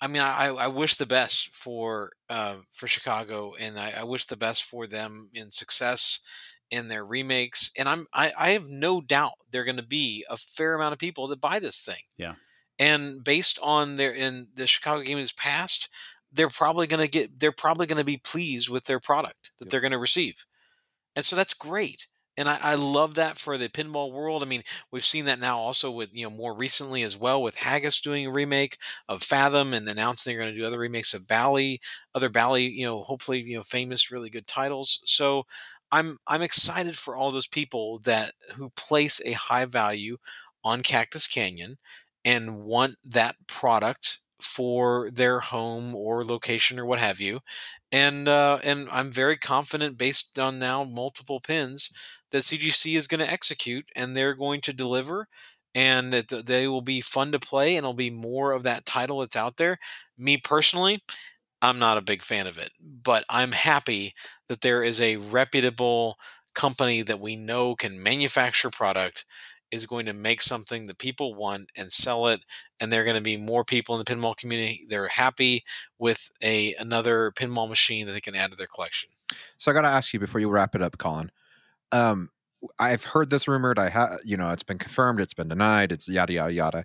I mean, I, I wish the best for uh, for Chicago, and I, I wish the best for them in success in their remakes, and I'm I, I have no doubt they're going to be a fair amount of people that buy this thing. Yeah. and based on their in the Chicago game is past, they're probably going to get they're probably going to be pleased with their product that Yep. they're going to receive, and so that's great and I, I love that for the pinball world. I mean, we've seen that now also with you know more recently as well with Haggis doing a remake of Fathom and announcing they're going to do other remakes of Bally, other Bally, you know, hopefully you know famous, really good titles. So I'm I'm excited for all those people that who place a high value on Cactus Canyon and want that product for their home or location or what have you. And uh, and I'm very confident based on now multiple pins that CGC is going to execute and they're going to deliver and that they will be fun to play and it'll be more of that title that's out there. Me personally, I'm not a big fan of it, but I'm happy that there is a reputable company that we know can manufacture product is going to make something that people want and sell it and there are going to be more people in the pinball community they're happy with a another pinball machine that they can add to their collection So I got to ask you before you wrap it up, Colin. Um, I've heard this rumored. I have, you know, it's been confirmed. It's been denied. It's yada yada yada.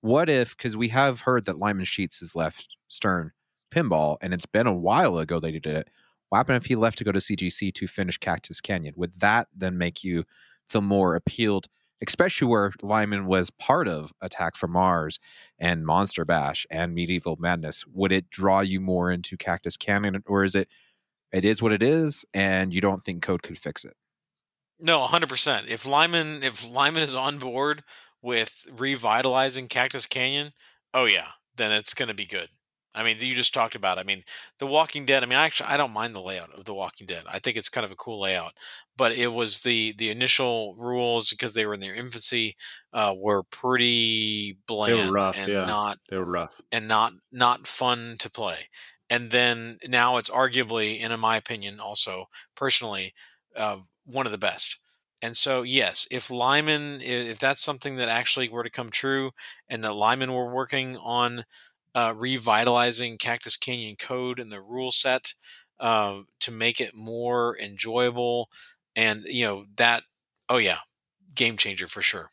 What if? Because we have heard that Lyman Sheets has left Stern Pinball, and it's been a while ago they did it. What happened if he left to go to CGC to finish Cactus Canyon? Would that then make you feel more appealed, especially where Lyman was part of Attack from Mars and Monster Bash and Medieval Madness? Would it draw you more into Cactus Canyon, or is it? it is what it is, and you don't think code could fix it. no 100% if lyman if lyman is on board with revitalizing cactus canyon oh yeah then it's going to be good i mean you just talked about it. i mean the walking dead i mean actually i don't mind the layout of the walking dead i think it's kind of a cool layout but it was the the initial rules because they were in their infancy uh, were pretty bland rough, and yeah. not They were rough. and not not fun to play. And then now it's arguably, and in my opinion, also personally, uh, one of the best. And so, yes, if Lyman, if that's something that actually were to come true, and that Lyman were working on uh, revitalizing Cactus Canyon Code and the rule set uh, to make it more enjoyable, and you know that, oh yeah, game changer for sure.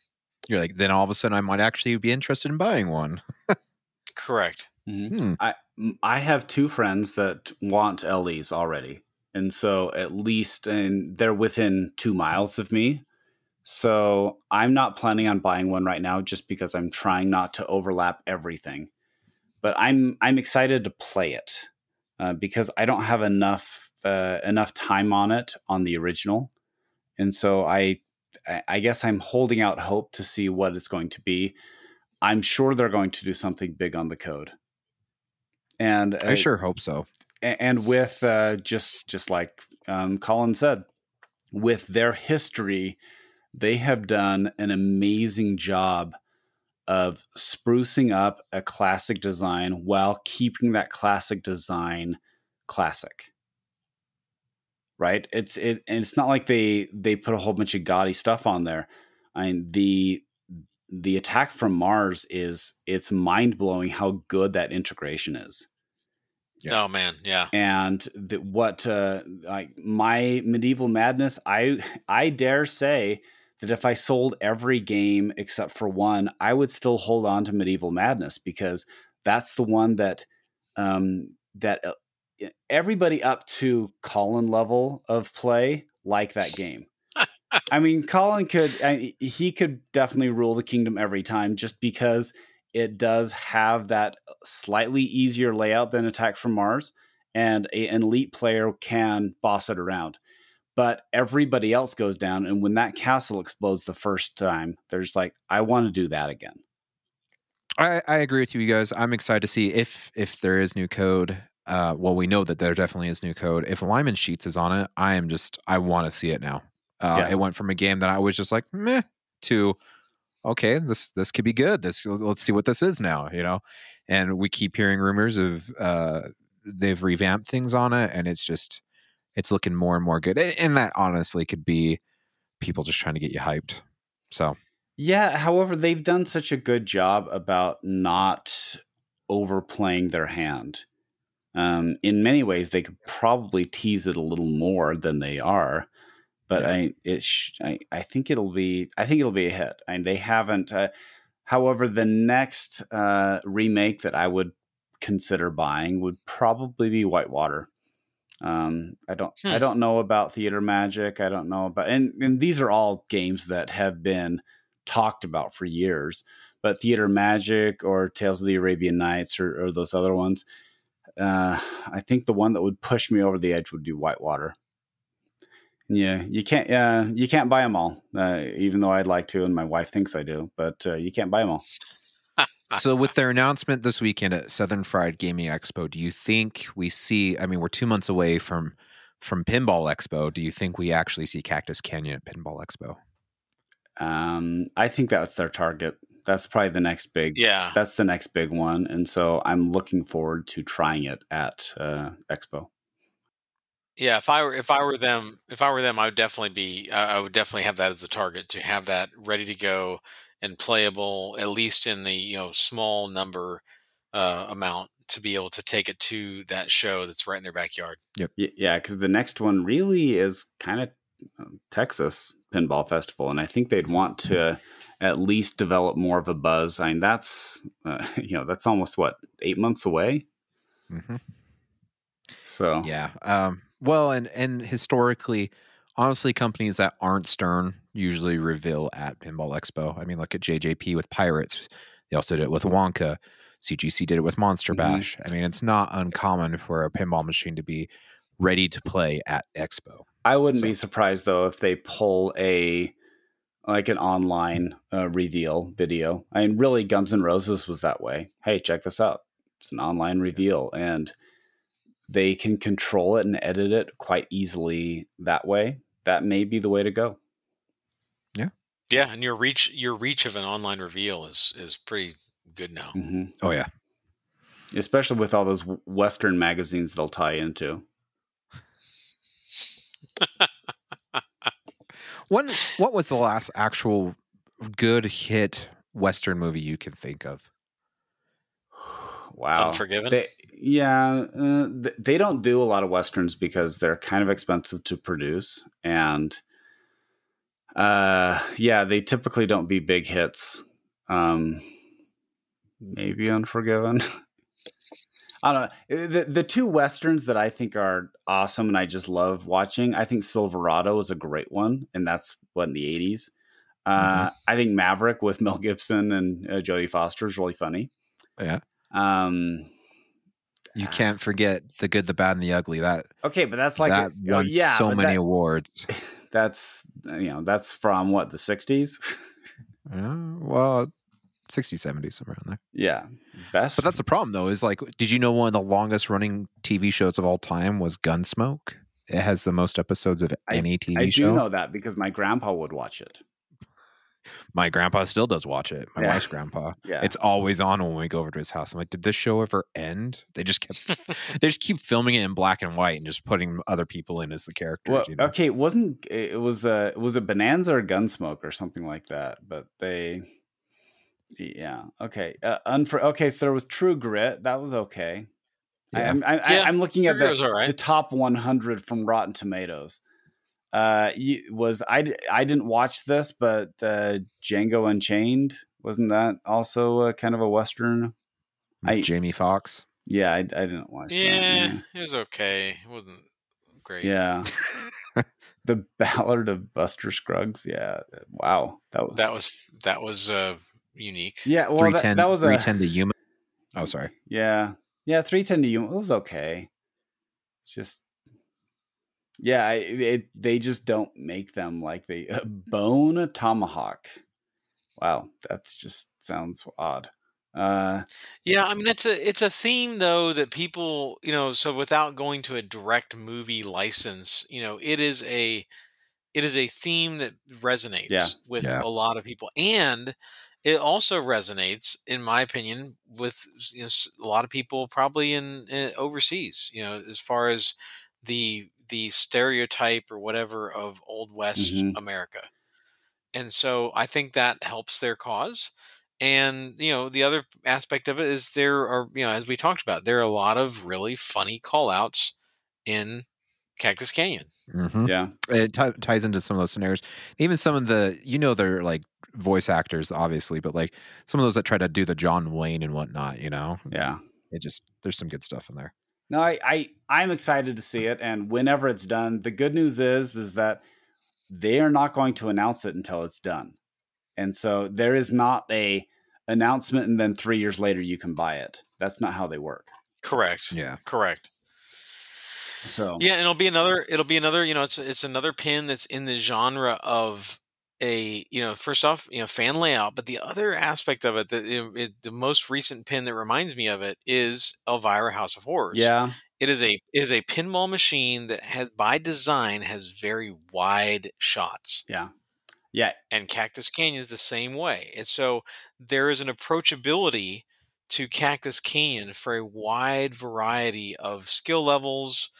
You're like, then all of a sudden, I might actually be interested in buying one. Correct. Mhm. Hmm. I m- I have two friends that want LEs already, and so at least and they're within two miles of me. So I'm not planning on buying one right now, just because I'm trying not to overlap everything. But I'm I'm excited to play it uh, because I don't have enough uh, enough time on it on the original, and so I I I guess I'm holding out hope to see what it's going to be. I'm sure they're going to do something big on the code and I uh, sure hope so. and with uh, just just like um, Colin said, with their history, they have done an amazing job of sprucing up a classic design while keeping that classic design classic. Right? It's it, and it's not like they they put a whole bunch of gaudy stuff on there. I mean the the attack from Mars is it's mind blowing how good that integration is Yeah. Oh man, yeah. and the, what uh, like my medieval madness i i dare say that if i sold every game except for one i would still hold on to medieval madness because that's the one that um that uh, everybody up to colin level of play like that game i mean colin could I, he could definitely rule the kingdom every time just because it does have that slightly easier layout than Attack from Mars, and a, an elite player can boss it around. But everybody else goes down, and when that castle explodes the first time, they're just like, "I want to do that again." I, I agree with you guys. I'm excited to see if if there is new code. Uh, well, we know that there definitely is new code. If Lyman Sheets is on it, I am just I want to see it now. Uh, Yeah. It went from a game that I was just like meh to okay, this this could be good. This let's see what this is now. You know, and we keep hearing rumors of uh, they've revamped things on it, and it's just it's looking more and more good. And that honestly could be people just trying to get you hyped. So Yeah. However, they've done such a good job about not overplaying their hand. Um, in many ways, they could probably tease it a little more than they are. But Yeah. I, it, sh- I, I think it'll be, I think it'll be a hit. I mean, they haven't. Uh, however, the next uh, remake that I would consider buying would probably be Whitewater. Um, I don't, I Hmm. don't know about Theater Magic. I don't know about, and and these are all games that have been talked about for years. But Theater Magic or Tales of the Arabian Nights or, or those other ones, uh, I think the one that would push me over the edge would be Whitewater. Yeah, you can't. Uh, you can't buy them all, uh, even though I'd like to, and my wife thinks I do. But uh, you can't buy them all. So with their announcement this weekend at Southern Fried Gaming Expo, do you think we see? I mean, we're two months away from from Pinball Expo. Do you think we actually see Cactus Canyon at Pinball Expo? Um, I think that's their target. That's probably the next big. Yeah. That's the next big one, and so I'm looking forward to trying it at uh, Expo. Yeah, if I were if I were them, if I were them, I would definitely be. I I would definitely have that as the target to have that ready to go and playable, at least in the you know small number uh, amount to be able to take it to that show that's right in their backyard. Y- Yeah, because the next one really is kind of Texas Pinball Festival, and I think they'd want to at least develop more of a buzz. I mean, that's uh, (laughs) you know that's almost what eight months away. Mm-hmm. So Yeah. Um, well, and and historically, honestly, companies that aren't Stern usually reveal at Pinball Expo. I mean, look at JJP with Pirates. They also did it with Wonka. CGC did it with Monster Mhm. Bash. I mean, it's not uncommon for a pinball machine to be ready to play at Expo. I wouldn't So- be surprised though if they pull a like an online uh, reveal video. I mean, really, Guns N' Roses was that way. Hey, check this out. It's an online reveal, and they can control it and edit it quite easily that way. That may be the way to go. Yeah, and your reach your reach of an online reveal is is pretty good now. hmm Oh yeah. Especially with all those Western magazines they'll tie into. (laughs) When what was the last actual good hit Western movie you can think of? Wow. Unforgiven. They, yeah, uh, they don't do a lot of westerns because they're kind of expensive to produce, and uh, yeah, they typically don't be big hits. Um, maybe Unforgiven. (laughs) I don't know. The, the two westerns that I think are awesome and I just love watching. I think Silverado is a great one, and that's what in the eighties. Uh, Mhm. I think Maverick with Mel Gibson and uh, Jodie Foster is really funny. Yeah. Um, You can't forget the good, the bad, and the ugly. That okay, but that's like that oh, won yeah, so many that- awards. (laughs) that's you know that's from what the sixties. Yeah, well, 60, 70, somewhere around there. yeah, best. But that's the problem, though. Is like, did you know one of the longest running TV shows of all time was Gunsmoke? It has the most episodes of I- any TV show. I do know that because my grandpa would watch it. My grandpa still does watch it. My Yeah. wife's grandpa. Yeah, It's always on when we go over to his house. I'm like, did this show ever end? They just kept, (laughs) (laughs) they just keep filming it in black and white and just putting other people in as the characters. Well, you know? okay, it wasn't it was uh was it Bonanza or Gunsmoke or something like that? But they, yeah, okay, uh, unfor- okay. So there was True Grit, that was okay. Yeah. I'm I, Yeah, I, I'm looking at the, was right. the top 100 from Rotten Tomatoes. Uh, was I I didn't watch this, but uh, Django Unchained wasn't that also uh, kind of a western? I- Jamie Foxx. Yeah, I, I didn't watch yeah, that. it was okay. It wasn't great. Yeah. yeah. (laughs) (laughs) the Ballad of Buster Scruggs. Yeah. Wow. That was That was that was uh, unique. Yeah, well that, 310, that was a 310 to Yuma. Oh, sorry. Yeah. Yeah, 310 to you. It was okay. Just yeah, it, they just don't make them like they uh, (laughs) bone a tomahawk. Wow, that's just sounds odd. Uh, Yeah, I mean it's a it's a theme though that people you know so without going to a direct movie license, you know, it is a it is a theme that resonates Yeah, with yeah. a lot of people, and it also resonates, in my opinion, with you know a lot of people probably in, in overseas. You know, as far as the the stereotype or whatever of old west Mhm. America, and so I think that helps their cause and you know the other aspect of it is there are you know as we talked about there are a lot of really funny call outs in cactus canyon hmm yeah. It t- ties into some of those scenarios. Even some of the, you know, they're like voice actors, obviously, but like some of those that try to do the John Wayne and whatnot, you know, Yeah. it just, there's some good stuff in there. No, I, I I'm excited to see it, and whenever it's done, the good news is is that they are not going to announce it until it's done, and so there is not a announcement and then three years later you can buy it. That's not how they work. correct Yeah. correct So yeah and it'll be another it'll be another you know it's it's another pin that's in the genre of a you know first off you know fan layout but the other aspect of it the, it, the most recent pin that reminds me of it is elvira house of horrors yeah, It is a it is a pinball machine that has by design has very wide shots. yeah, yeah, And Cactus Canyon is the same way. And so there is an approachability to Cactus Canyon for a wide variety of skill levels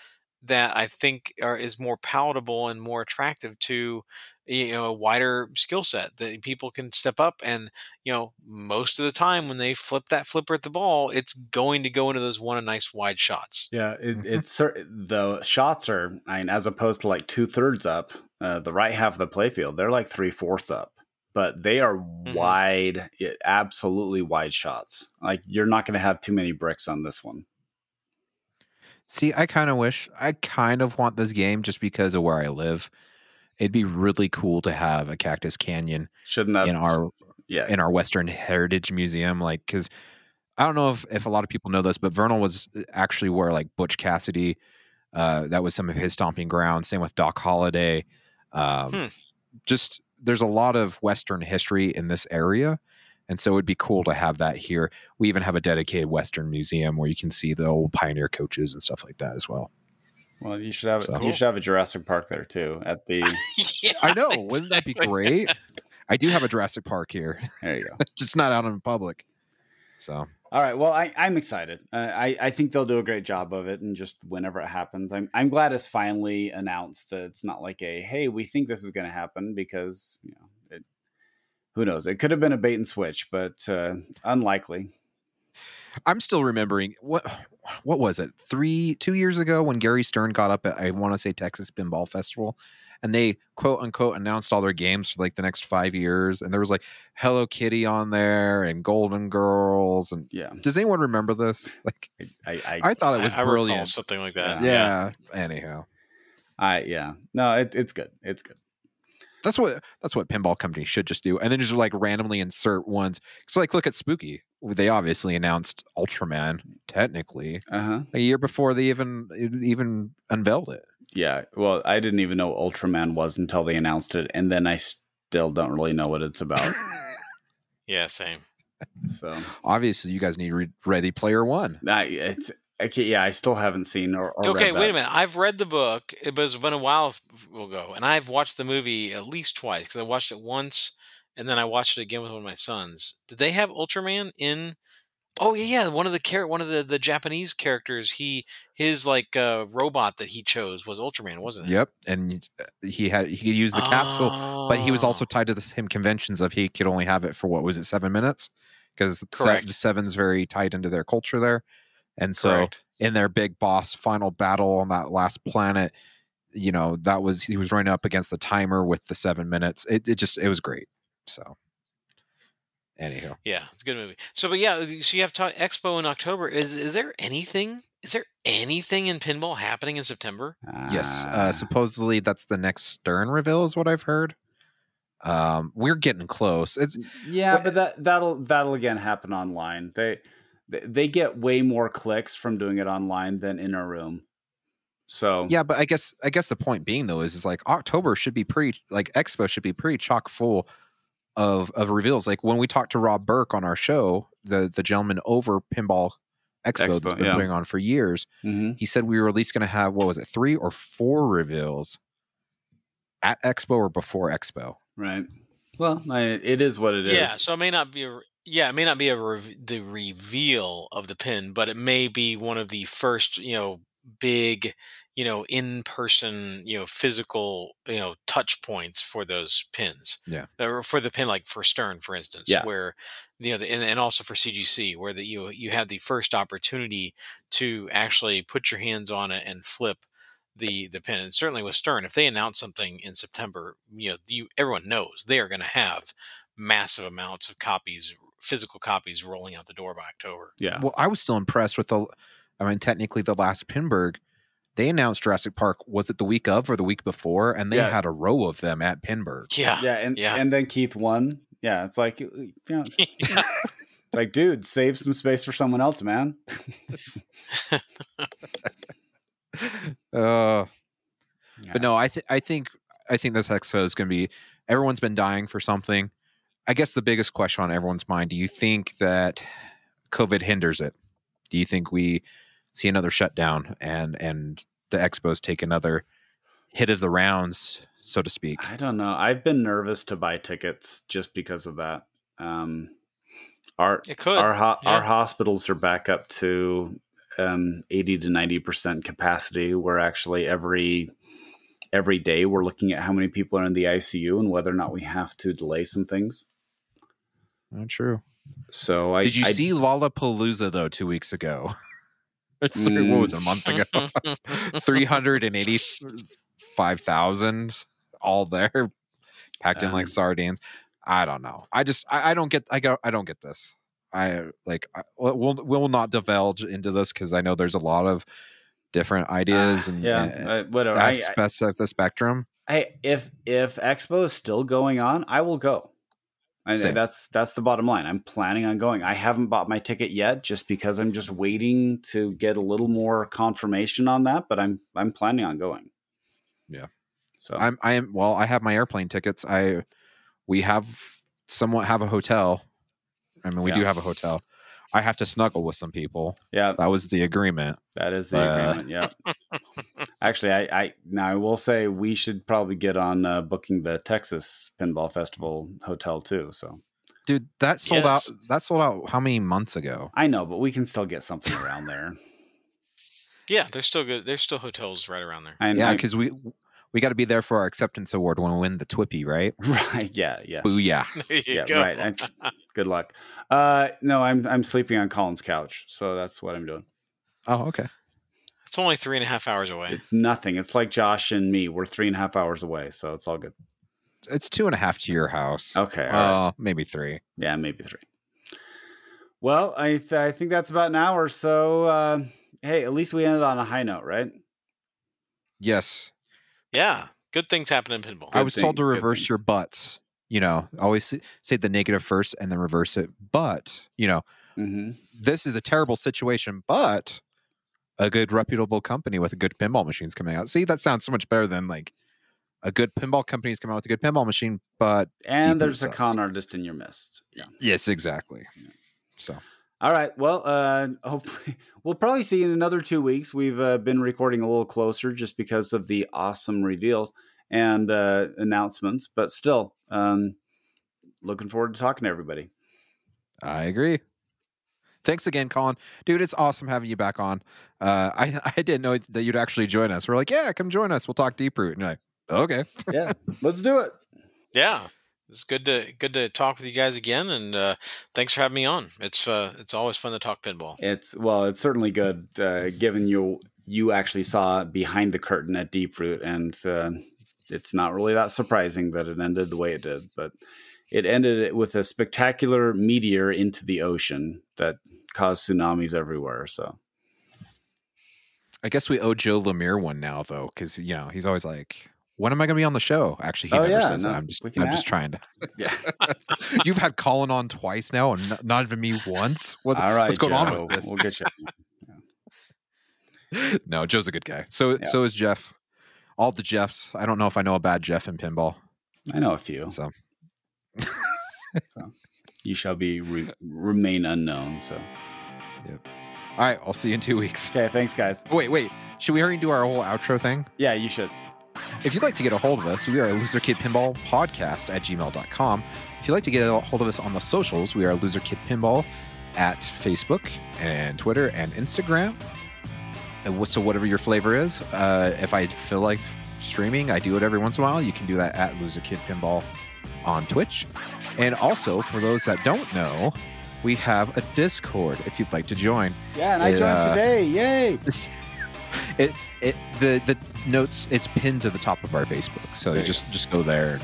that I think are is more palatable and more attractive to you know a wider skill set that people can step up and you know most of the time when they flip that flipper at the ball it's going to go into those one nice wide shots yeah. It, Mhm. It's the shots are. I mean, as opposed to like two thirds up, uh, the right half of the playfield, they're like three fourths up, but they are wide, yeah, absolutely wide shots. Like you're not going to have too many bricks on this one. See, I kind of wish, I kind of want this game just because of where I live. It'd be really cool to have a Cactus Canyon Shouldn't that? in our yeah, in our Western Heritage Museum, like because I don't know if if a lot of people know this, but Vernal was uh, actually where like Butch Cassidy, uh, that was some of his stomping ground. Same with Doc Holliday. Um, Hmm. Just there's a lot of Western history in this area, and so it'd be cool to have that here. We even have a dedicated Western museum where you can see the old pioneer coaches and stuff like that as well. Well, you should have So- you should have a Jurassic Park there too. At the (laughs) yeah, I know, wouldn't that be great? I do have a Jurassic Park here, there you go. (laughs) just not out in public. So All right. Well, I, I'm excited. Uh, I I think they'll do a great job of it, and just whenever it happens, I'm I'm glad it's finally announced that it's not like a hey, we think this is going to happen because you know it. Who knows? It could have been a bait and switch, but uh, unlikely. I'm still remembering what what was it three two years ago when Gary Stern got up at I want to say Texas Pinball Festival and they quote unquote announced all their games for like the next five years, and there was like Hello Kitty on there and Golden Girls, and Yeah, does anyone remember this? (laughs) Like, I, I, I thought it was I, I brilliant. something like that. yeah. Anyhow, I, yeah. No, it, it's good. It's good. that's what that's what pinball companies should just do, and then just like randomly insert ones. It's like look at Spooky. They obviously announced Ultraman technically Uh huh. a year before they even even unveiled it. Yeah. Well, I didn't even know what Ultraman was until they announced it, and then I still don't really know what it's about. (laughs) Yeah, same. so, obviously, you guys need Re- Ready Player One. I, it's okay. Yeah, I still haven't seen or, or Okay, read wait a minute. I've read the book, it- but it's been a while ago, and I've watched the movie at least twice because I watched it once, and then I watched it again with one of my sons. Did they have Ultraman in? Oh yeah, yeah. One of the char- one of the, the Japanese characters, he his like uh, robot that he chose was Ultraman, wasn't it? Yep, and uh, he had he could use the capsule, but he was also Oh. tied to the same conventions of he could only have it for what was it seven minutes because the seven's very tied into their culture there, and so Correct. in their big boss final battle on that last planet, you know that was he was running up against the timer with the seven minutes. It it just it was great. So, anyhow, Yeah, it's a good movie. So, but yeah, so you have ta- Expo in October. Is is there anything? Is there anything in pinball happening in September? yes, Ah. uh, supposedly that's the next Stern reveal is what I've heard. Um, we're getting close. It's Yeah, What- but that that'll that'll again happen online. They they- they get way more clicks from doing it online than in a room. So Yeah, but I guess I guess the point being though is is like October should be pretty like Expo should be pretty chock full of of reveals. Like when we talked to Rob Berk on our show, the the gentleman over Pinball Expo, Expo, that's been yeah. putting on for years, Mhm. he said we were at least going to have what was it three or four reveals at Expo or before Expo. right. Well, I, it is what it is. Yeah, so it may not be a re- yeah, it may not be a rev- the reveal of the pin, but it may be one of the first, you know, big, you know, in person, you know, physical, you know, touch points for those pins. Yeah. or for the pin, like for Stern, for instance, Yeah. where you know, the, and, and also for CGC, where that you you have the first opportunity to actually put your hands on it and flip the the pin. And certainly with Stern, if they announce something in September, you know, you everyone knows they are going to have massive amounts of copies, physical copies, rolling out the door by October. yeah. Well, I was still impressed with the. I mean, technically, the last Pinburgh, they announced Jurassic Park. Was it the week of or the week before? And they Yeah. had a row of them at Pinburgh. Yeah, yeah, and yeah. and then Keith won. Yeah, it's like you know, (laughs) it's Yeah. like dude, save some space for someone else, man. Uh, (laughs) Yeah. But no, I think I think I think this expo is going to be. Everyone's been dying for something. I guess the biggest question on everyone's mind: Do you think that COVID hinders it? Do you think we see another shutdown and and the expos take another hit of the rounds, so to speak? I don't know. I've been nervous to buy tickets just because of that. Um, our It could. our ho- yeah. our hospitals are back up to um, eighty to ninety percent capacity. We're actually every every day we're looking at how many people are in the ICU and whether or not we have to delay some things. Not true. So I Did you I, see Lollapalooza though two weeks ago? (laughs) Three- what was it, a month ago? (laughs) Three hundred and eighty-five thousand all there, packed in like Um, sardines. I don't know. I just I, I don't get I go I don't get this. I like I, we'll we'll not divulge into this because I know there's a lot of different ideas Ah, and yeah, and uh, whatever. I, I, aspects of the spectrum. hey, if if Expo is still going on, I will go. I, that's that's the bottom line. I'm planning on going. I haven't bought my ticket yet, just because I'm just waiting to get a little more confirmation on that. But I'm I'm planning on going. Yeah. So I'm I am well. I have my airplane tickets. I we have somewhat have a hotel. I mean, we do have a hotel. I have to snuggle with some people. yeah, That was the agreement. that is the Uh, agreement. Yeah. (laughs) Actually, I, I now I will say we should probably get on uh, booking the Texas Pinball Festival hotel too. So Dude, that sold Yes. out. That sold out how many months ago? I know, but we can still get something around there. (laughs) yeah, there's still good. There's still hotels right around there. And yeah, because we we got to be there for our acceptance award when we win the TWIPY, right? (laughs) right, yeah, yeah. (laughs) There Booyah! you yeah, go. right. I- (laughs) good luck. Uh, no, I'm I'm sleeping on Colin's couch, so that's what I'm doing. Oh, okay. It's only three and a half hours away. It's nothing. It's like Josh and me. We're three and a half hours away, so it's all good. It's two and a half to your house. Okay. all right. Uh, maybe three. Yeah, maybe three. Well, I th- I think that's about an hour. So, uh, hey, at least we ended on a high note, right? Yes. Yeah, good things happen in pinball. I was thing- told to reverse your butts. You know, always say- say the negative first and then reverse it. But, you know, Mm-hmm. this is a terrible situation, but a good reputable company with a good pinball machines coming out. See, that sounds so much better than like a good pinball company is coming out with a good pinball machine, but And Deeper there's a sucks. con artist in your midst. Yeah. yes, exactly. Yeah. So All right. Well, uh, hopefully (laughs) we'll probably see you in another two weeks. We've uh, been recording a little closer just because of the awesome reveals and uh, announcements, but still, um, looking forward to talking to everybody. I agree. Thanks again, Colin. Dude, it's awesome having you back on. Uh, (laughs) I I didn't know that you'd actually join us. We're like, yeah, come join us. We'll talk deep root. And you're like, okay. Yeah, (laughs) let's do it. Yeah, it's good to good to talk with you guys again, and uh, thanks for having me on. It's uh, it's always fun to talk pinball. It's well, it's certainly good uh, given you you actually saw behind the curtain at Deep Root, and uh, it's not really that surprising that it ended the way it did. But it ended with a spectacular meteor into the ocean that caused tsunamis everywhere. So I guess we owe Joe Lemire one now, though, because you know he's always like, "When am I going to be on the show?" Actually, he Oh, never yeah, says no, that. I'm just, I'm add- just trying to. (laughs) yeah, (laughs) You've had Colin on twice now, and not, not even me once. What, all right, what's going on with this? We'll get you. (laughs) no, Joe's a good guy. So, Yeah. so is Jeff. All the Jeffs. I don't know if I know a bad Jeff in pinball. I know a few. So, You shall be re- remain unknown. So yep. all right, I'll see you in two weeks. okay, thanks, guys. Wait, wait. Should we hurry and do our whole outro thing? Yeah, you should. If you'd like to get a hold of us, we are Loser Kid Pinball Podcast at gmail.com. If you'd like to get a hold of us on the socials, we are Loser Kid Pinball at Facebook and Twitter and Instagram. And so, whatever your flavor is, uh, if I feel like streaming, I do it every once in a while. You can do that at Loser Kid Pinball on Twitch. And also, for those that don't know, we have a Discord if you'd like to join. Yeah, and I It, joined uh, today. Yay! (laughs) it it the the notes it's pinned to the top of our Facebook, so There you you just just go there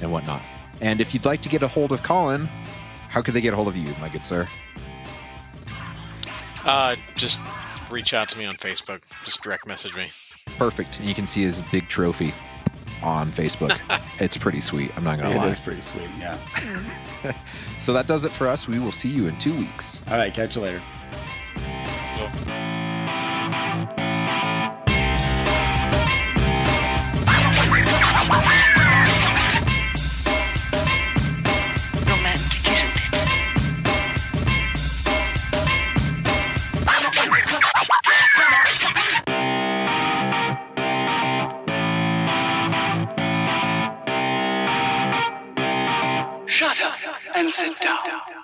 and whatnot. And if you'd like to get a hold of Colin, how could they get a hold of you, my good sir? Uh, just reach out to me on Facebook. Just direct message me. Perfect. And you can see his big trophy on Facebook. (laughs) it's pretty sweet. I'm not gonna It lie. is pretty sweet. Yeah. (laughs) So that does it for us. We will see you in two weeks. All right, catch you later. romantic, sit down.